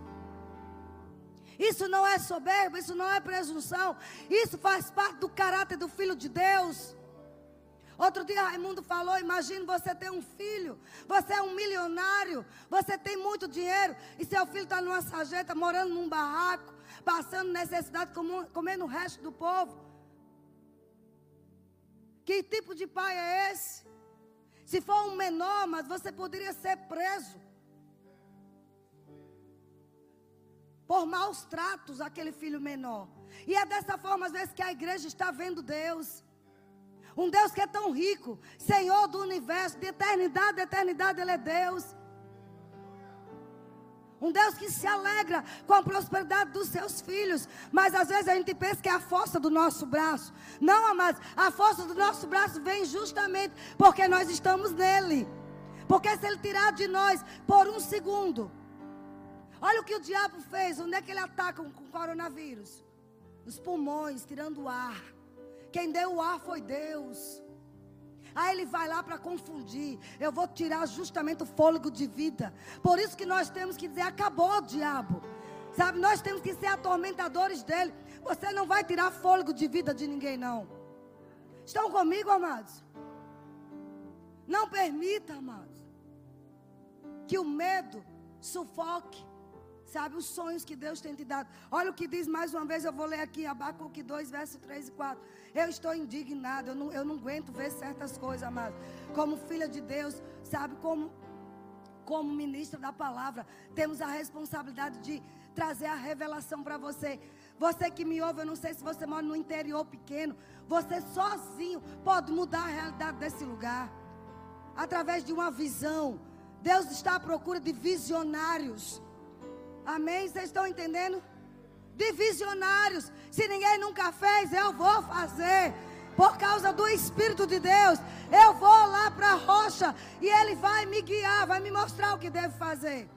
Isso não é soberba, isso não é presunção. Isso faz parte do caráter do Filho de Deus. Outro dia Raimundo falou: imagine você ter um filho, você é um milionário, você tem muito dinheiro, e seu filho está numa sarjeta, morando num barraco, passando necessidade, comendo o resto do povo. Que tipo de pai é esse? Se for um menor, mas você poderia ser preso. Por maus tratos aquele filho menor. E é dessa forma, às vezes, que a igreja está vendo Deus. Um Deus que é tão rico, Senhor do universo, de eternidade, de eternidade, Ele é Deus. Um Deus que se alegra com a prosperidade dos seus filhos. Mas às vezes a gente pensa que é a força do nosso braço. Não, amados, a força do nosso braço vem justamente porque nós estamos nele. Porque se ele tirar de nós por um segundo, Olha o que o diabo fez. Onde é que ele ataca com o coronavírus? Nos pulmões, tirando o ar. Quem deu o ar foi Deus. Aí ele vai lá para confundir. Eu vou tirar justamente o fôlego de vida. Por isso que nós temos que dizer: acabou o diabo. Sabe, nós temos que ser atormentadores dele. Você não vai tirar fôlego de vida de ninguém, não. Estão comigo, amados? Não permita, amados, que o medo sufoque, sabe, os sonhos que Deus tem te dado. Olha o que diz mais uma vez, eu vou ler aqui, Abacuque 2, verso 3 e 4. Eu estou indignado, eu não, eu não aguento ver certas coisas, amados. Como filha de Deus, sabe, como, como ministra da palavra, temos a responsabilidade de trazer a revelação para você. Você que me ouve, eu não sei se você mora no interior pequeno, você sozinho pode mudar a realidade desse lugar. Através de uma visão. Deus está à procura de visionários. Amém? Vocês estão entendendo? De visionários. Se ninguém nunca fez, eu vou fazer. Por causa do Espírito de Deus, eu vou lá para a rocha e Ele vai me guiar, vai me mostrar o que devo fazer.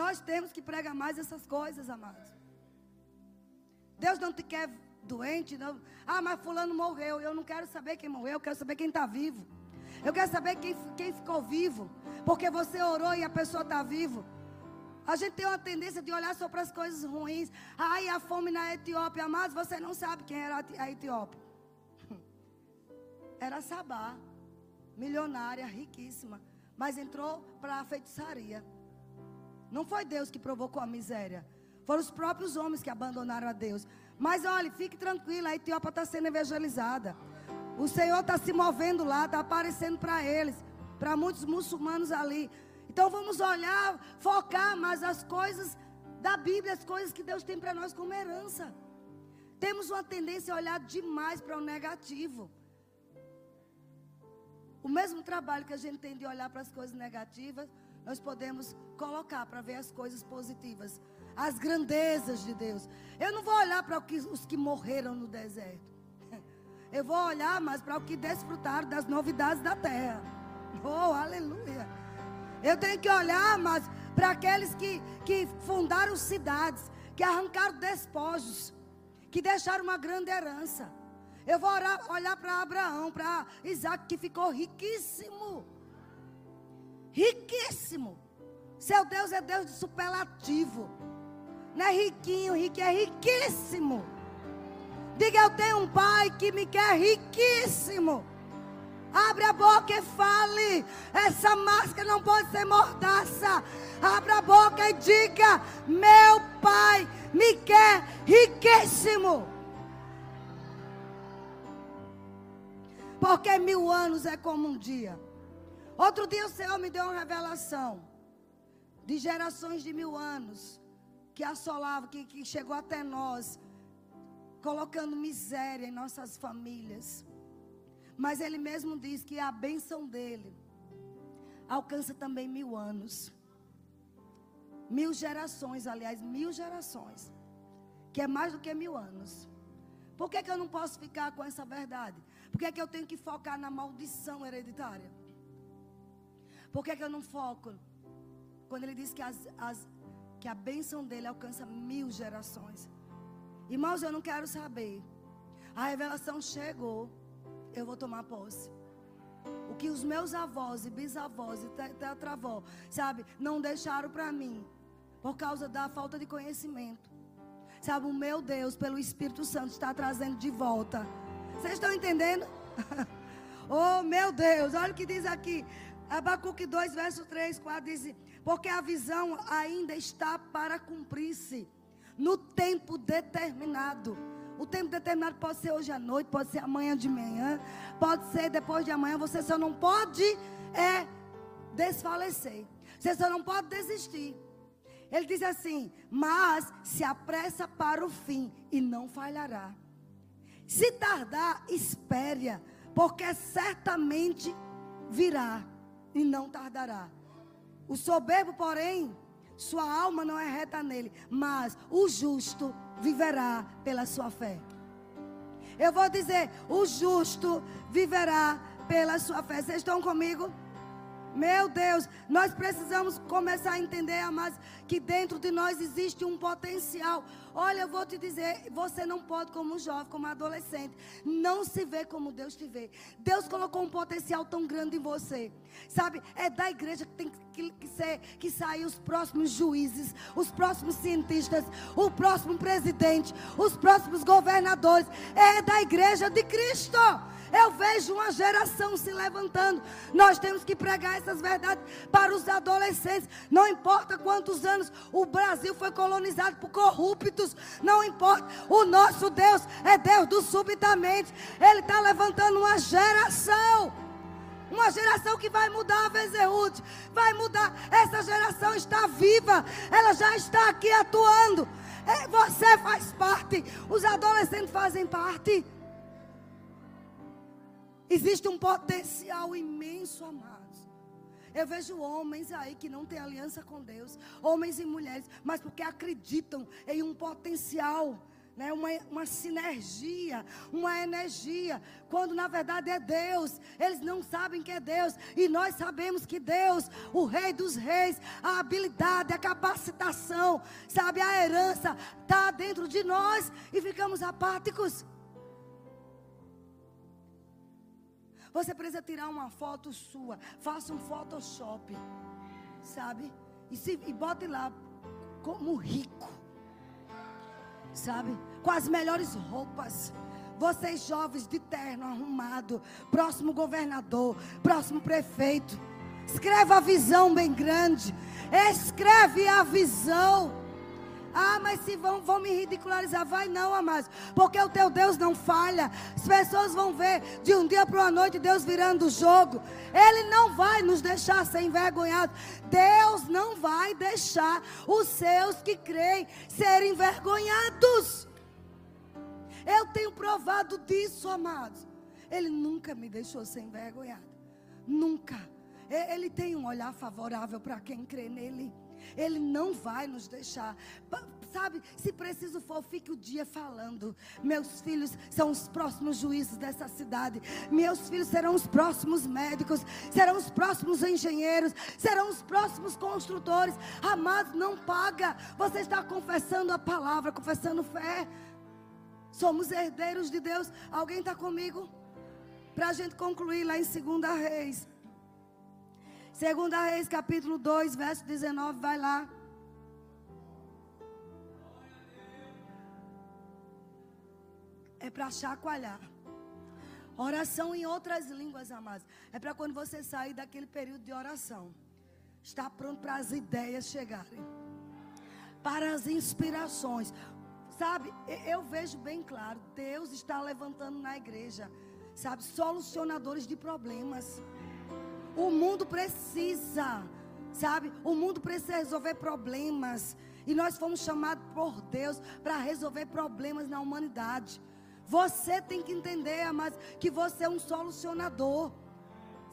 Nós temos que pregar mais essas coisas, amados. Deus não te quer doente, não. Ah, mas fulano morreu. Eu não quero saber quem morreu, eu quero saber quem está vivo. Eu quero saber quem, quem ficou vivo. Porque você orou e a pessoa está vivo. A gente tem uma tendência de olhar só para as coisas ruins. Ai, a fome na Etiópia. Mas você não sabe quem era a Etiópia. Era Sabá. Milionária, riquíssima. Mas entrou para a feitiçaria. Não foi Deus que provocou a miséria. Foram os próprios homens que abandonaram a Deus. Mas olhe, fique tranquila, a Etiópia está sendo evangelizada. O Senhor está se movendo lá, está aparecendo para eles, para muitos muçulmanos ali. Então vamos olhar, focar mais as coisas da Bíblia, as coisas que Deus tem para nós como herança. Temos uma tendência a olhar demais para o negativo. O mesmo trabalho que a gente tem de olhar para as coisas negativas, nós podemos colocar para ver as coisas positivas, as grandezas de Deus. Eu não vou olhar para os que morreram no deserto. Eu vou olhar mais para o que desfrutaram das novidades da terra. Oh, aleluia. Eu tenho que olhar mais para aqueles que, que fundaram cidades, que arrancaram despojos, que deixaram uma grande herança. Eu vou orar, olhar para Abraão, para Isaac, que ficou riquíssimo riquíssimo. Seu Deus é Deus de superlativo. Não é riquinho, rico é riquíssimo. Diga, eu tenho um pai que me quer riquíssimo. Abre a boca e fale. Essa máscara não pode ser mordaça. Abra a boca e diga: Meu pai me quer riquíssimo. Porque mil anos é como um dia. Outro dia o Senhor me deu uma revelação de gerações de mil anos que assolavam, que, que chegou até nós, colocando miséria em nossas famílias. Mas Ele mesmo diz que a bênção dele alcança também mil anos. Mil gerações, aliás, mil gerações. Que é mais do que mil anos. Por que, que eu não posso ficar com essa verdade? Por que, que eu tenho que focar na maldição hereditária? Por que, que eu não foco? Quando ele diz que, as, as, que a bênção dele alcança mil gerações. Irmãos, eu não quero saber. A revelação chegou. Eu vou tomar posse. O que os meus avós e bisavós e tetravó, sabe, não deixaram para mim. Por causa da falta de conhecimento. Sabe, o meu Deus, pelo Espírito Santo, está trazendo de volta. Vocês estão entendendo? *laughs* oh, meu Deus, olha o que diz aqui. Abacuque 2, verso 3, 4 diz: Porque a visão ainda está para cumprir-se no tempo determinado. O tempo determinado pode ser hoje à noite, pode ser amanhã de manhã, pode ser depois de amanhã. Você só não pode é desfalecer. Você só não pode desistir. Ele diz assim: Mas se apressa para o fim e não falhará. Se tardar, espere, porque certamente virá e não tardará. O soberbo, porém, sua alma não é reta nele, mas o justo viverá pela sua fé. Eu vou dizer, o justo viverá pela sua fé. Vocês estão comigo? Meu Deus, nós precisamos começar a entender, amados, que dentro de nós existe um potencial. Olha, eu vou te dizer, você não pode, como jovem, como adolescente, não se ver como Deus te vê. Deus colocou um potencial tão grande em você. Sabe, é da igreja que tem que, que, ser, que sair os próximos juízes, os próximos cientistas, o próximo presidente, os próximos governadores. É da igreja de Cristo. Eu vejo uma geração se levantando. Nós temos que pregar essas verdades para os adolescentes. Não importa quantos anos o Brasil foi colonizado por corruptos. Não importa. O nosso Deus é Deus do subitamente. Ele está levantando uma geração. Uma geração que vai mudar a Vezerute. Vai mudar. Essa geração está viva. Ela já está aqui atuando. É, você faz parte. Os adolescentes fazem parte. Existe um potencial imenso, amados. Eu vejo homens aí que não têm aliança com Deus, homens e mulheres, mas porque acreditam em um potencial, né, uma, uma sinergia, uma energia, quando na verdade é Deus. Eles não sabem que é Deus, e nós sabemos que Deus, o Rei dos Reis, a habilidade, a capacitação, sabe, a herança está dentro de nós e ficamos apáticos. Você precisa tirar uma foto sua. Faça um Photoshop. Sabe? E, se, e bote lá como rico. Sabe? Com as melhores roupas. Vocês jovens de terno arrumado. Próximo governador. Próximo prefeito. Escreva a visão bem grande. Escreve a visão. Ah, mas se vão, vão me ridicularizar. Vai não, amados. Porque o teu Deus não falha. As pessoas vão ver de um dia para uma noite Deus virando o jogo. Ele não vai nos deixar ser envergonhados. Deus não vai deixar os seus que creem serem envergonhados. Eu tenho provado disso, amados. Ele nunca me deixou ser envergonhado. Nunca. Ele tem um olhar favorável para quem crê nele. Ele não vai nos deixar. Sabe, se preciso for, fique o dia falando. Meus filhos são os próximos juízes dessa cidade. Meus filhos serão os próximos médicos, serão os próximos engenheiros, serão os próximos construtores. Amados, não paga. Você está confessando a palavra, confessando fé. Somos herdeiros de Deus. Alguém está comigo? Para a gente concluir lá em 2 Reis. Segunda Reis, capítulo 2, verso 19, vai lá. É para chacoalhar. Oração em outras línguas, amados. É para quando você sair daquele período de oração. Está pronto para as ideias chegarem. Para as inspirações. Sabe, eu vejo bem claro. Deus está levantando na igreja. Sabe, solucionadores de problemas. O mundo precisa, sabe? O mundo precisa resolver problemas. E nós fomos chamados por Deus para resolver problemas na humanidade. Você tem que entender, amados, que você é um solucionador.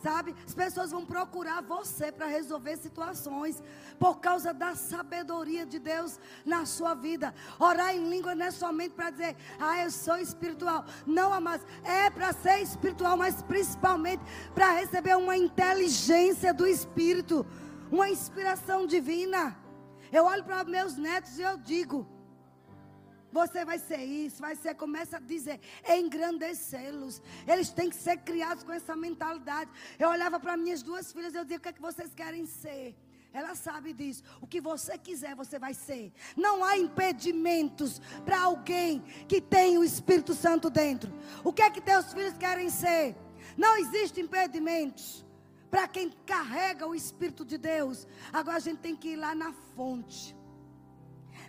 Sabe? As pessoas vão procurar você para resolver situações por causa da sabedoria de Deus na sua vida. Orar em língua não é somente para dizer, ah, eu sou espiritual. Não, amados, é para ser espiritual, mas principalmente para receber uma inteligência do Espírito, uma inspiração divina. Eu olho para meus netos e eu digo: você vai ser isso, vai ser, começa a dizer, engrandecê-los. Eles têm que ser criados com essa mentalidade. Eu olhava para minhas duas filhas eu dizia, o que é que vocês querem ser? Ela sabe disso. O que você quiser, você vai ser. Não há impedimentos para alguém que tem o Espírito Santo dentro. O que é que teus filhos querem ser? Não existe impedimentos para quem carrega o Espírito de Deus. Agora a gente tem que ir lá na fonte,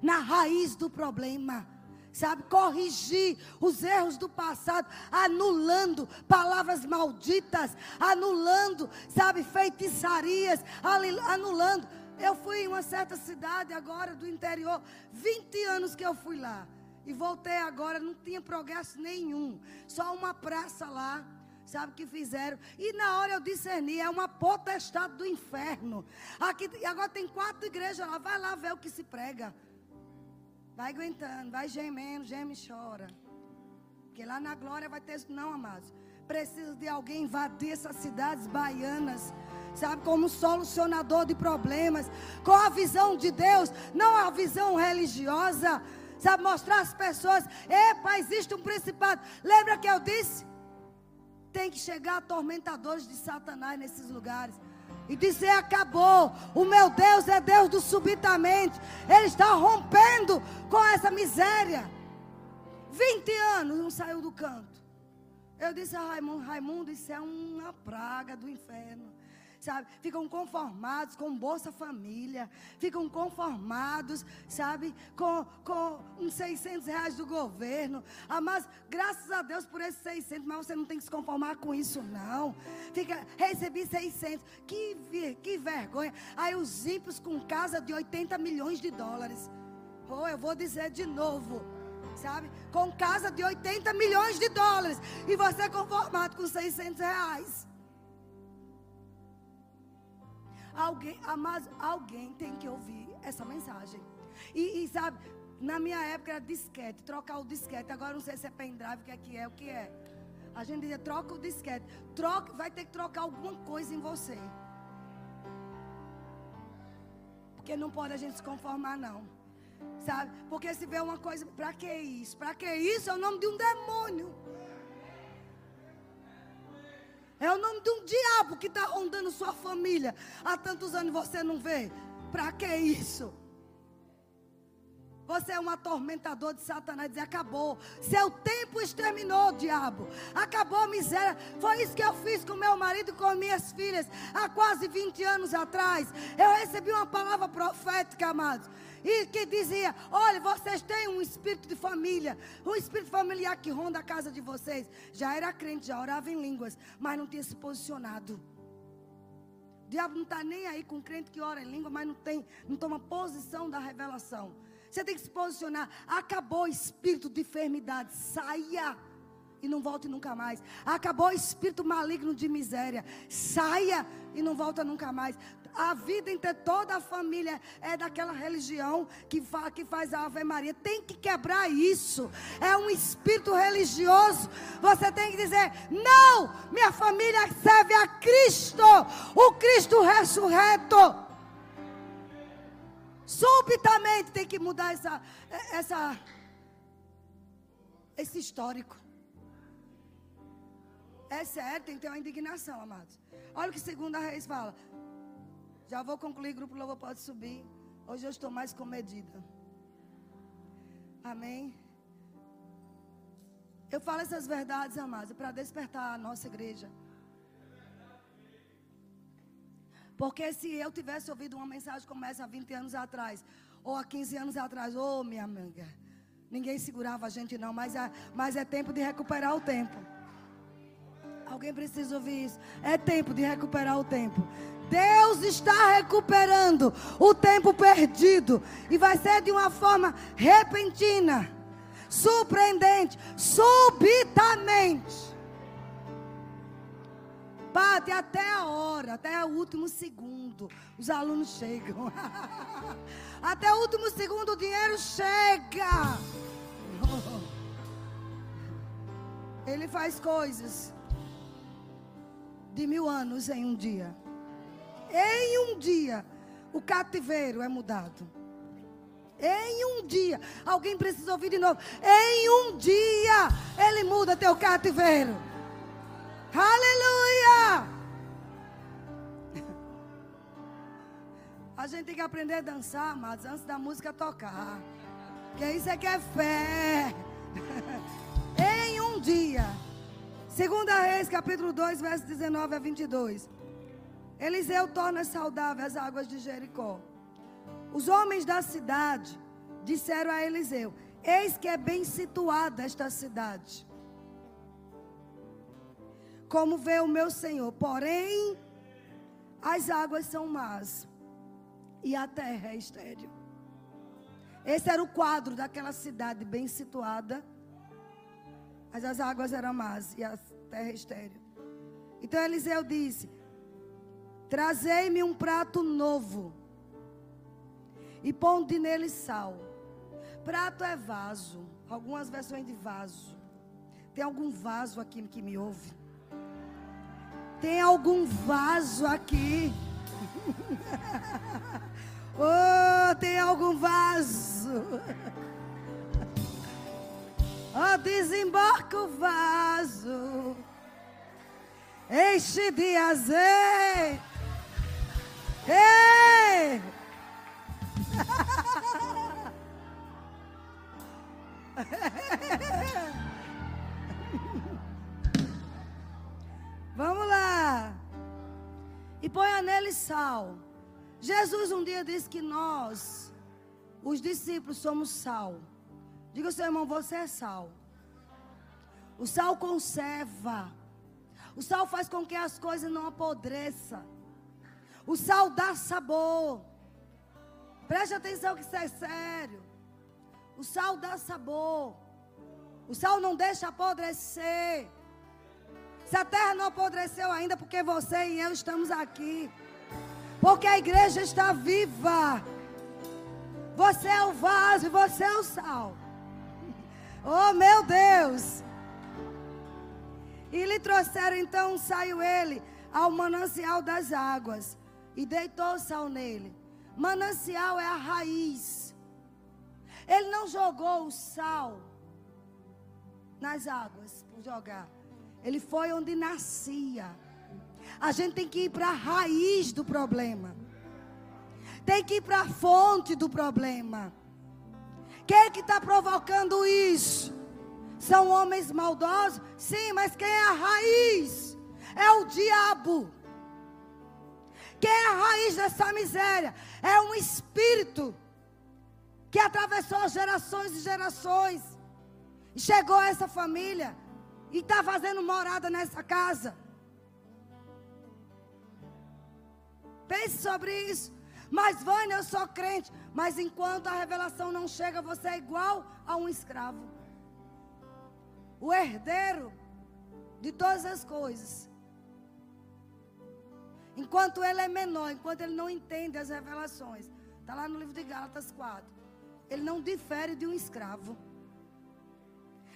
na raiz do problema sabe, corrigir os erros do passado, anulando palavras malditas, anulando, sabe, feitiçarias, anulando. Eu fui em uma certa cidade agora do interior, 20 anos que eu fui lá. E voltei agora, não tinha progresso nenhum. Só uma praça lá, sabe o que fizeram? E na hora eu discerni, é uma potestade do inferno. Aqui, agora tem quatro igrejas lá, vai lá ver o que se prega. Vai aguentando, vai gemendo, geme e chora. Porque lá na glória vai ter. Não, amados. Precisa de alguém invadir essas cidades baianas. sabe, como solucionador de problemas, com a visão de Deus, não a visão religiosa, sabe, mostrar às pessoas, epa, existe um principado. Lembra que eu disse? Tem que chegar atormentadores de Satanás nesses lugares. E dizer: acabou. O meu Deus é Deus do subitamente. Ele está rompendo com essa miséria. 20 anos não saiu do canto. Eu disse a Raimundo: Raimundo, isso é uma praga do inferno sabe? Ficam conformados com Bolsa Família, ficam conformados, sabe? Com, com uns 600 reais do governo. Ah, mas graças a Deus por esses 600, mas você não tem que se conformar com isso, não. Fica, recebi 600, que, que vergonha. Aí os ímpios com casa de 80 milhões de dólares. Oh, eu vou dizer de novo sabe? Com casa de 80 milhões de dólares. E você conformado com 600 reais. Alguém, mas alguém tem que ouvir essa mensagem. E, e, sabe, na minha época era disquete, trocar o disquete. Agora não sei se é pendrive, o que é que é, o que é. A gente dizia, troca o disquete. Troca, vai ter que trocar alguma coisa em você. Porque não pode a gente se conformar, não. Sabe? Porque se vê uma coisa, para que isso? Para que isso? É o nome de um demônio. É o nome de um diabo que está rondando sua família. Há tantos anos você não vê. Para que isso? Você é um atormentador de Satanás. Dizer, acabou. Seu tempo exterminou, diabo. Acabou a miséria. Foi isso que eu fiz com meu marido e com minhas filhas. Há quase 20 anos atrás. Eu recebi uma palavra profética, amados. E que dizia: Olha, vocês têm um espírito de família. Um espírito familiar que ronda a casa de vocês. Já era crente, já orava em línguas. Mas não tinha se posicionado. O diabo não está nem aí com crente que ora em língua, mas não tem, não toma posição da revelação. Você tem que se posicionar. Acabou o espírito de enfermidade. Saia e não volte nunca mais. Acabou o espírito maligno de miséria. Saia e não volta nunca mais. A vida entre toda a família é daquela religião que, fa, que faz a Ave Maria. Tem que quebrar isso. É um espírito religioso. Você tem que dizer: não, minha família serve a Cristo, o Cristo ressurreto. Subitamente tem que mudar essa, essa, esse histórico. É sério, tem que ter uma indignação, amados. Olha o que segunda Reis fala. Já vou concluir, grupo louvor pode subir. Hoje eu estou mais comedida. Amém. Eu falo essas verdades, amados, para despertar a nossa igreja. Porque se eu tivesse ouvido uma mensagem como essa há 20 anos atrás, ou há 15 anos atrás, ô oh, minha amiga, ninguém segurava a gente não, mas é, mas é tempo de recuperar o tempo. Alguém precisa ouvir isso. É tempo de recuperar o tempo. Deus está recuperando o tempo perdido. E vai ser de uma forma repentina, surpreendente, subitamente. Bate até a hora, até o último segundo. Os alunos chegam. *laughs* até o último segundo o dinheiro chega. *laughs* Ele faz coisas de mil anos em um dia. Em um dia, o cativeiro é mudado. Em um dia, alguém precisa ouvir de novo. Em um dia, ele muda teu cativeiro. Aleluia! *laughs* A gente tem que aprender a dançar, amados, antes da música tocar. Que isso é que é fé. *laughs* em um dia. Segunda Reis, capítulo 2, verso 19 a 22. Eliseu torna saudável as águas de Jericó. Os homens da cidade disseram a Eliseu: Eis que é bem situada esta cidade como vê o meu Senhor. Porém, as águas são más e a terra é estéril. Esse era o quadro daquela cidade bem situada. Mas as águas eram más e a terra é estéril. Então Eliseu disse: Trazei-me um prato novo e ponde nele sal. Prato é vaso. Algumas versões de vaso. Tem algum vaso aqui que me ouve? Tem algum vaso aqui? *laughs* oh, tem algum vaso? *laughs* Oh, desembarca o vaso. Enche de azeite. Ei! *laughs* Vamos lá. E ponha nele sal. Jesus um dia disse que nós, os discípulos, somos sal. Diga ao seu irmão, você é sal. O sal conserva. O sal faz com que as coisas não apodreçam. O sal dá sabor. Preste atenção que isso é sério. O sal dá sabor. O sal não deixa apodrecer. Se a terra não apodreceu ainda, porque você e eu estamos aqui. Porque a igreja está viva. Você é o vaso e você é o sal. Oh meu Deus! E lhe trouxeram então, saiu ele ao manancial das águas e deitou o sal nele. Manancial é a raiz. Ele não jogou o sal nas águas por jogar. Ele foi onde nascia. A gente tem que ir para a raiz do problema. Tem que ir para a fonte do problema. Quem é que está provocando isso? São homens maldosos? Sim, mas quem é a raiz? É o diabo. Quem é a raiz dessa miséria? É um espírito que atravessou gerações e gerações. Chegou a essa família e está fazendo morada nessa casa. Pense sobre isso. Mas, Vânia, eu sou crente. Mas enquanto a revelação não chega, você é igual a um escravo. O herdeiro de todas as coisas. Enquanto ele é menor, enquanto ele não entende as revelações. Está lá no livro de Gálatas 4. Ele não difere de um escravo.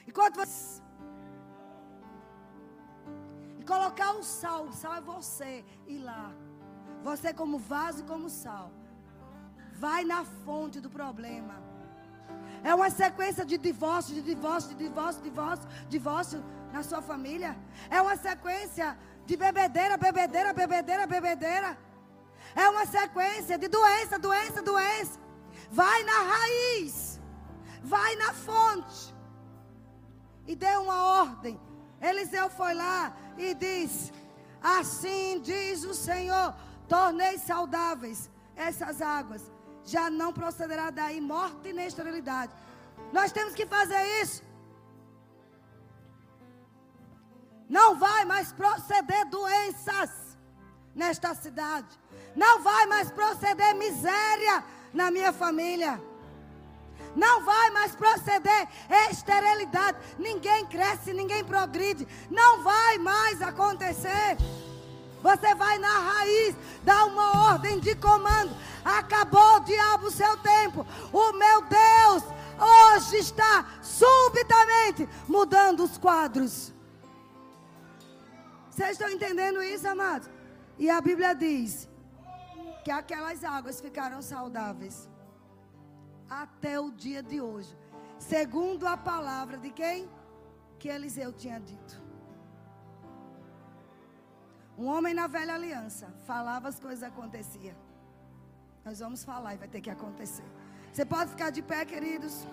Enquanto você colocar o sal. O sal é você ir lá. Você como vaso e como sal. Vai na fonte do problema. É uma sequência de divórcio, de divórcio, de divórcio, divórcio, divórcio na sua família. É uma sequência de bebedeira, bebedeira, bebedeira, bebedeira. É uma sequência de doença, doença, doença. Vai na raiz. Vai na fonte. E dê uma ordem. Eliseu foi lá e diz: Assim diz o Senhor: tornei saudáveis essas águas. Já não procederá daí morte nem esterilidade. Nós temos que fazer isso. Não vai mais proceder doenças nesta cidade. Não vai mais proceder miséria na minha família. Não vai mais proceder esterilidade. Ninguém cresce, ninguém progride. Não vai mais acontecer. Você vai na raiz, dá uma ordem de comando. Acabou, diabo, o seu tempo. O meu Deus hoje está subitamente mudando os quadros. Vocês estão entendendo isso, amados? E a Bíblia diz que aquelas águas ficaram saudáveis até o dia de hoje. Segundo a palavra de quem? Que Eliseu tinha dito. Um homem na velha aliança falava as coisas aconteciam. Nós vamos falar e vai ter que acontecer. Você pode ficar de pé, queridos?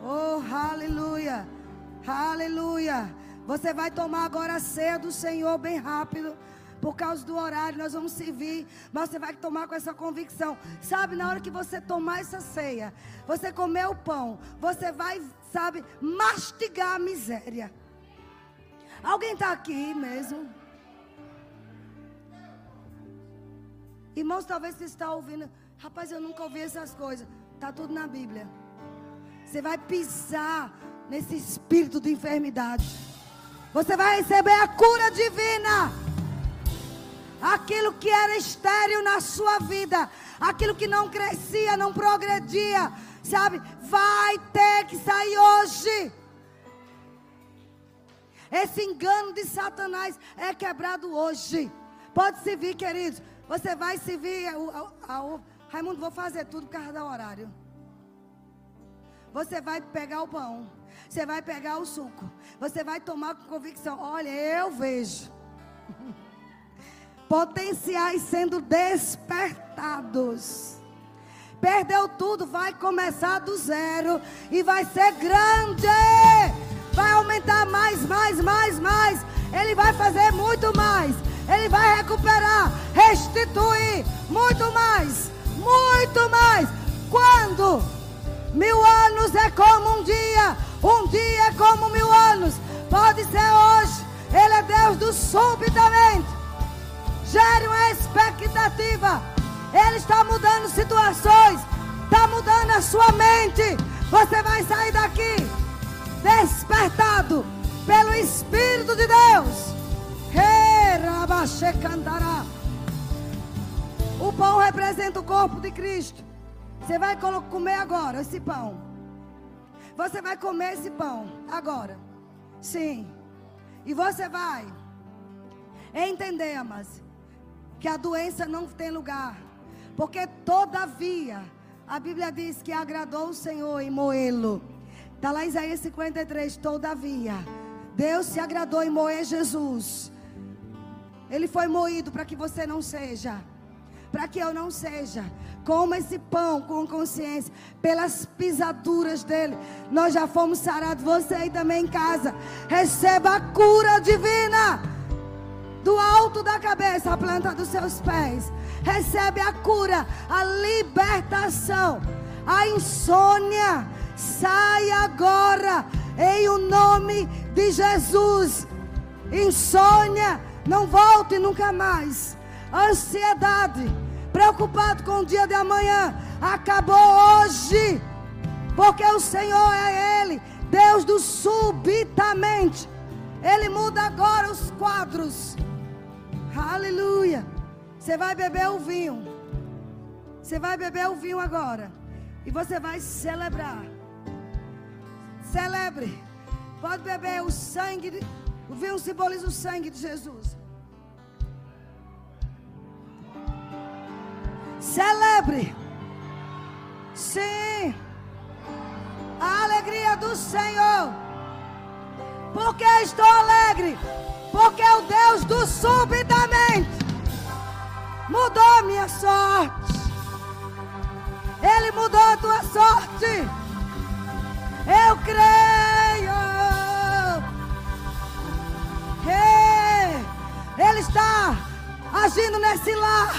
Oh, aleluia! Aleluia! Você vai tomar agora a ceia do Senhor bem rápido por causa do horário, nós vamos servir, mas você vai tomar com essa convicção. Sabe, na hora que você tomar essa ceia, você comer o pão, você vai, sabe, mastigar a miséria. Alguém está aqui mesmo? Irmãos, talvez você está ouvindo, rapaz, eu nunca ouvi essas coisas. Está tudo na Bíblia. Você vai pisar nesse espírito de enfermidade. Você vai receber a cura divina aquilo que era estéril na sua vida, aquilo que não crescia, não progredia, sabe? Vai ter que sair hoje. Esse engano de Satanás é quebrado hoje. Pode se vir, queridos. Você vai se vir. Raimundo, vou fazer tudo por causa do horário. Você vai pegar o pão. Você vai pegar o suco. Você vai tomar com convicção. Olha, eu vejo. *laughs* Potenciais sendo despertados. Perdeu tudo, vai começar do zero e vai ser grande. Vai aumentar mais, mais, mais, mais. Ele vai fazer muito mais. Ele vai recuperar, restituir muito mais, muito mais. Quando? Mil anos é como um dia, um dia é como mil anos. Pode ser hoje. Ele é Deus do subitamente. Gere uma expectativa. Ele está mudando situações. Está mudando a sua mente. Você vai sair daqui despertado pelo Espírito de Deus. O pão representa o corpo de Cristo. Você vai comer agora esse pão. Você vai comer esse pão agora. Sim. E você vai entender, amados, que a doença não tem lugar. Porque todavia, a Bíblia diz que agradou o Senhor em moê-lo. Está lá Isaías 53, todavia. Deus se agradou em moer Jesus. Ele foi moído para que você não seja. Para que eu não seja. Coma esse pão com consciência. Pelas pisaduras dele. Nós já fomos sarados. Você aí também em casa. Receba a cura divina. Do alto da cabeça, a planta dos seus pés. Recebe a cura, a libertação, a insônia. Sai agora, em o nome de Jesus. Insônia, não volte nunca mais. Ansiedade, preocupado com o dia de amanhã, acabou hoje. Porque o Senhor é Ele, Deus do subitamente. Ele muda agora os quadros. Aleluia. Você vai beber o vinho. Você vai beber o vinho agora. E você vai celebrar. Celebre. Pode beber o sangue. O vinho simboliza o sangue de Jesus. Celebre. Sim. A alegria do Senhor. Porque estou alegre? Porque o Deus do subitamente mudou minha sorte. Ele mudou a tua sorte. Eu creio. Ele está agindo nesse lar,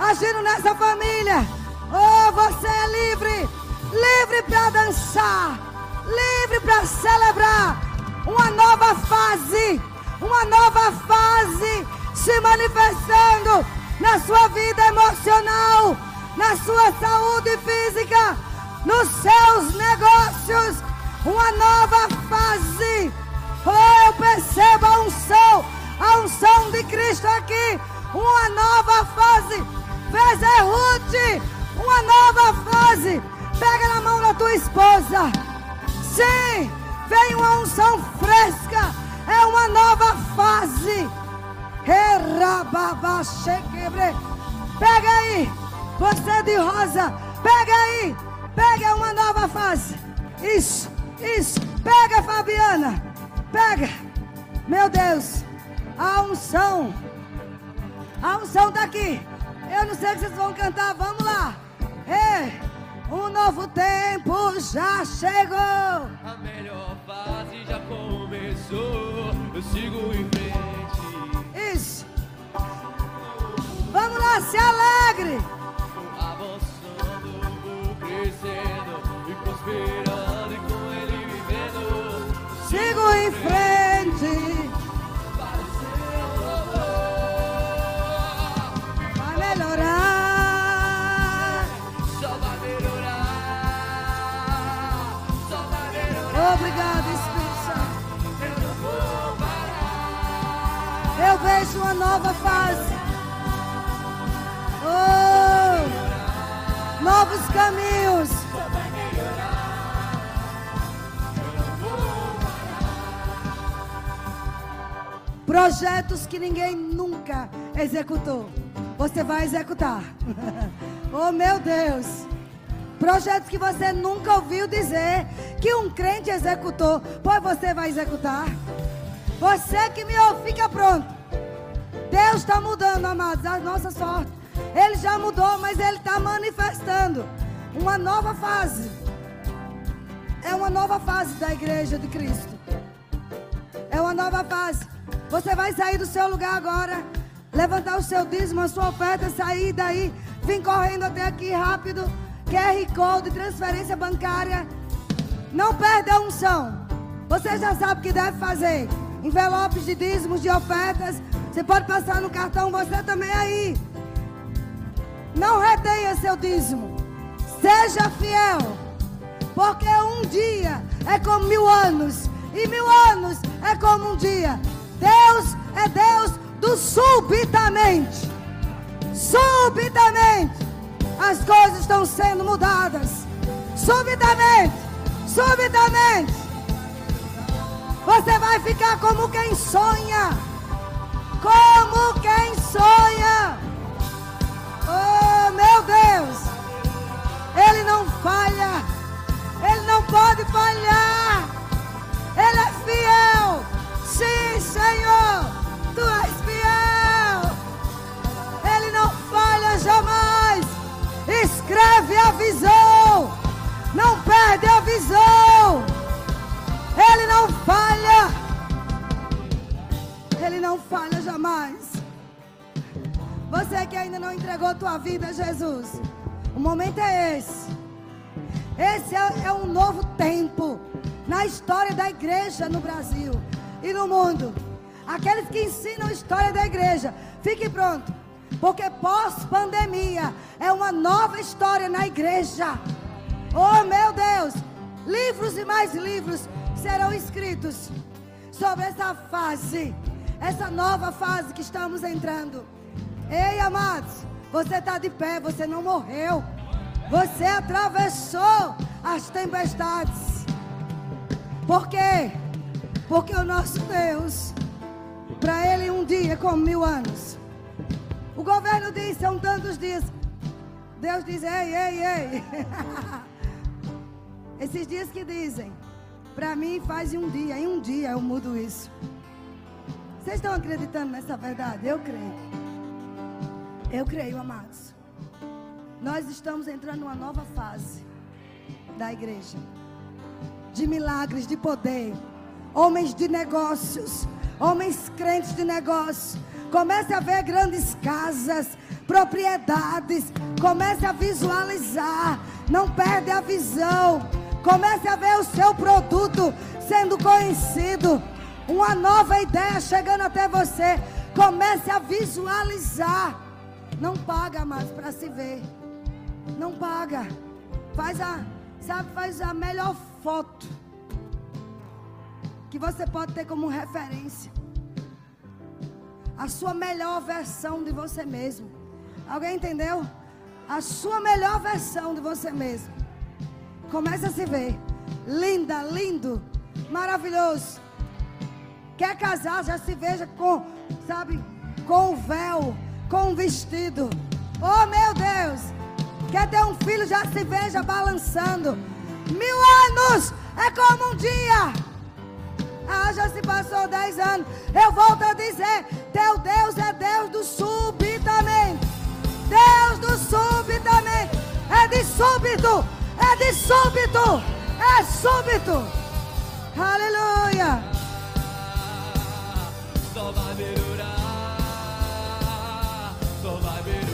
agindo nessa família. Oh, você é livre, livre para dançar, livre para celebrar uma nova fase, uma nova fase se manifestando na sua vida emocional, na sua saúde física, nos seus negócios, uma nova fase. Oh, eu percebo a unção, a unção de Cristo aqui, uma nova fase. Veja Ruth, uma nova fase. Pega na mão da tua esposa. Sim, vem uma unção fresca. É uma nova fase. Pega aí, você de rosa, pega aí, pega uma nova fase. Isso, isso, pega Fabiana, pega. Meu Deus, a unção, a unção está aqui. Eu não sei o que vocês vão cantar, vamos lá. Ei, um novo tempo já chegou. A melhor fase já começou. Eu sigo em frente. Vamos lá, se alegre. Avançando, vou crescendo e prosperando e com ele vivendo. Sigo em frente. Uma nova fase. Oh, novos caminhos. Projetos que ninguém nunca executou. Você vai executar. *laughs* oh meu Deus. Projetos que você nunca ouviu dizer que um crente executou. Pois você vai executar. Você que me ouve, fica pronto. Deus está mudando, amados, a nossa sorte. Ele já mudou, mas Ele está manifestando uma nova fase. É uma nova fase da igreja de Cristo. É uma nova fase. Você vai sair do seu lugar agora, levantar o seu dízimo, a sua oferta, sair daí, vir correndo até aqui rápido. QR Code, transferência bancária. Não perde a unção. Você já sabe o que deve fazer. Envelopes de dízimos, de ofertas. Você pode passar no cartão, você também aí. Não retenha seu dízimo. Seja fiel. Porque um dia é como mil anos. E mil anos é como um dia. Deus é Deus do subitamente. Subitamente. As coisas estão sendo mudadas. Subitamente. Subitamente. Você vai ficar como quem sonha. Como quem sonha. Oh, meu Deus. Ele não falha. Ele não pode falhar. Ele é fiel. Sim, Senhor, tu és fiel. Ele não falha jamais. Escreve a visão. Não perde a visão. Ele não falha. Ele não falha jamais. Você que ainda não entregou tua vida a Jesus, o momento é esse. Esse é, é um novo tempo na história da igreja no Brasil e no mundo. Aqueles que ensinam a história da igreja, fique pronto. Porque pós-pandemia é uma nova história na igreja. Oh meu Deus! Livros e mais livros serão escritos sobre essa fase, essa nova fase que estamos entrando. Ei, amados, você está de pé, você não morreu. Você atravessou as tempestades. Por quê? Porque o nosso Deus, para ele um dia é como mil anos. O governo diz, são tantos dias. Deus diz, ei, ei, ei. *laughs* Esses dias que dizem, para mim faz um dia, em um dia eu mudo isso. Vocês estão acreditando nessa verdade? Eu creio. Eu creio, amados. Nós estamos entrando numa nova fase da igreja. De milagres, de poder homens de negócios, homens crentes de negócios. Comece a ver grandes casas, propriedades. Comece a visualizar. Não perde a visão. Comece a ver o seu produto sendo conhecido. Uma nova ideia chegando até você. Comece a visualizar. Não paga mais para se ver. Não paga. Faz a, sabe, faz a melhor foto que você pode ter como referência. A sua melhor versão de você mesmo. Alguém entendeu? A sua melhor versão de você mesmo. Comece a se ver. Linda, lindo, maravilhoso. Quer casar, já se veja com, sabe, com o véu, com o vestido. Oh meu Deus! Quer ter um filho, já se veja balançando. Mil anos é como um dia. Ah, já se passou dez anos. Eu volto a dizer: Teu Deus é Deus do subitamente. Deus do subitamente. É de súbito. É de súbito. É súbito. Aleluia só vai melhorar, só vai melhorar.